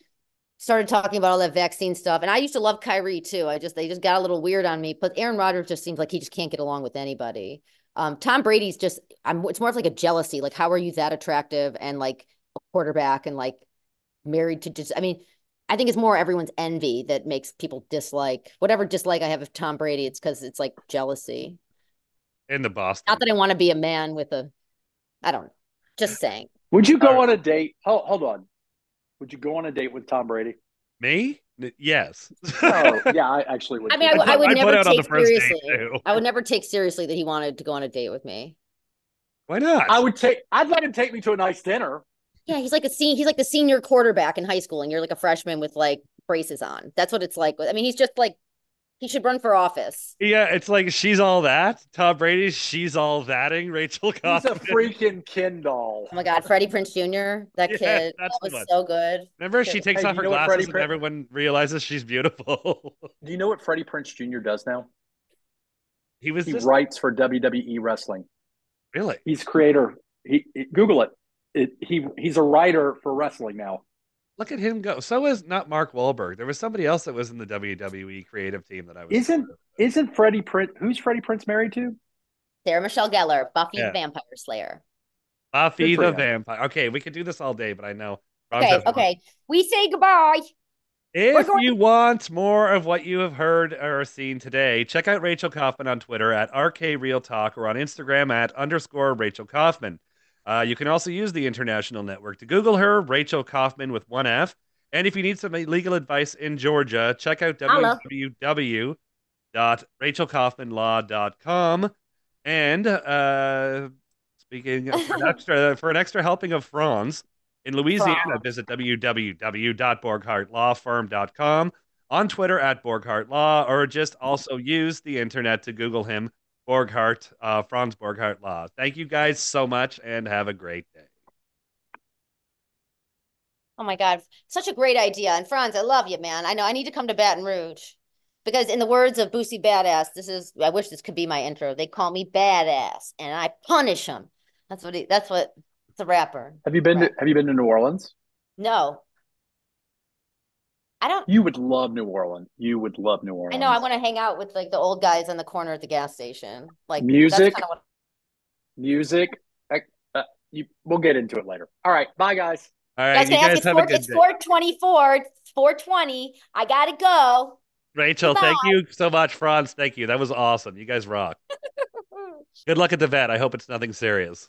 started talking about all that vaccine stuff and I used to love Kyrie too. I just they just got a little weird on me but Aaron Rodgers just seems like he just can't get along with anybody. Um Tom Brady's just I'm it's more of like a jealousy like how are you that attractive and like a quarterback and like married to just I mean I think it's more everyone's envy that makes people dislike whatever dislike I have of Tom Brady it's because it's like jealousy. In the Boston. not that I want to be a man with a I don't know just saying Would you go All right. on a date? Hold, hold on. Would you go on a date with Tom Brady? Me? Yes. Oh, (laughs) yeah, I actually would. I mean, I, too. would I'd never out on the take seriously. I would never take seriously that he wanted to go on a date with me. Why not? I would take. I'd let him take me to a nice dinner. Yeah, he's like a sen- he's like the senior quarterback in high school, and you're like a freshman with like braces on. That's what it's like. I mean, he's just like he should run for office. Yeah, it's like she's all that. Tom Brady, she's all thatting. Rachel He's a freaking Kindle. Oh my God, Freddie Prinze Jr. That Yeah, kid that's that was one. so good. Remember, she takes Hey, off her glasses Freddie and Prin- everyone realizes she's beautiful. (laughs) Do you know what Freddie Prinze Jr. does now? he was He just writes for WWE Wrestling. really. He's creator. He, he- Google it. it. He he's a writer for wrestling now. Look at him go. So is not Mark Wahlberg. There was somebody else that was in the WWE creative team that I was. Isn't isn't Freddie Prinze? Who's Freddie Prinze married to? Sarah Michelle Gellar, Buffy Yeah. the Vampire Slayer. Buffy the him. Vampire? Okay, we could do this all day, but I know. Ron's Okay, having fun. okay. We say goodbye. If going- you want more of what you have heard or seen today, check out Rachel Kaufman on Twitter at RK Real Talk or on Instagram at underscore Rachel Kaufman. Uh, you can also use the international network to Google her, Rachel Kaufman with one F. And if you need some legal advice in Georgia, check out www.rachelkaufmanlaw.com. And uh, speaking (laughs) for an extra for an extra helping of Franz in Louisiana, Franz. visit www.borghardtlawfirm.com on Twitter at Borghardt Law, or just also use the internet to Google him, Borghardt, uh, Franz Borghardt Law. Thank you guys so much, and have a great day. Oh my God, such a great idea. And Franz, I love you, man. I know I need to come to Baton Rouge because, in the words of Boosie Badass, this is, I wish this could be my intro. They call me Badass and I punish them. That's what he, that's what, it's a rapper. Have you been to Have you been to New Orleans? No, I don't, You would love New Orleans. You would love New Orleans. I know I want to hang out with like the old guys in the corner at the gas station. Like, Music? that's what, music. I, uh, you, we'll get into it later. All right, bye guys. All right, guys, you can I ask, guys it's have four, a good it's day. 424, it's 420. I gotta go. Rachel, thank you so much. Franz, thank you. That was awesome. You guys rock. (laughs) Good luck at the vet. I hope it's nothing serious.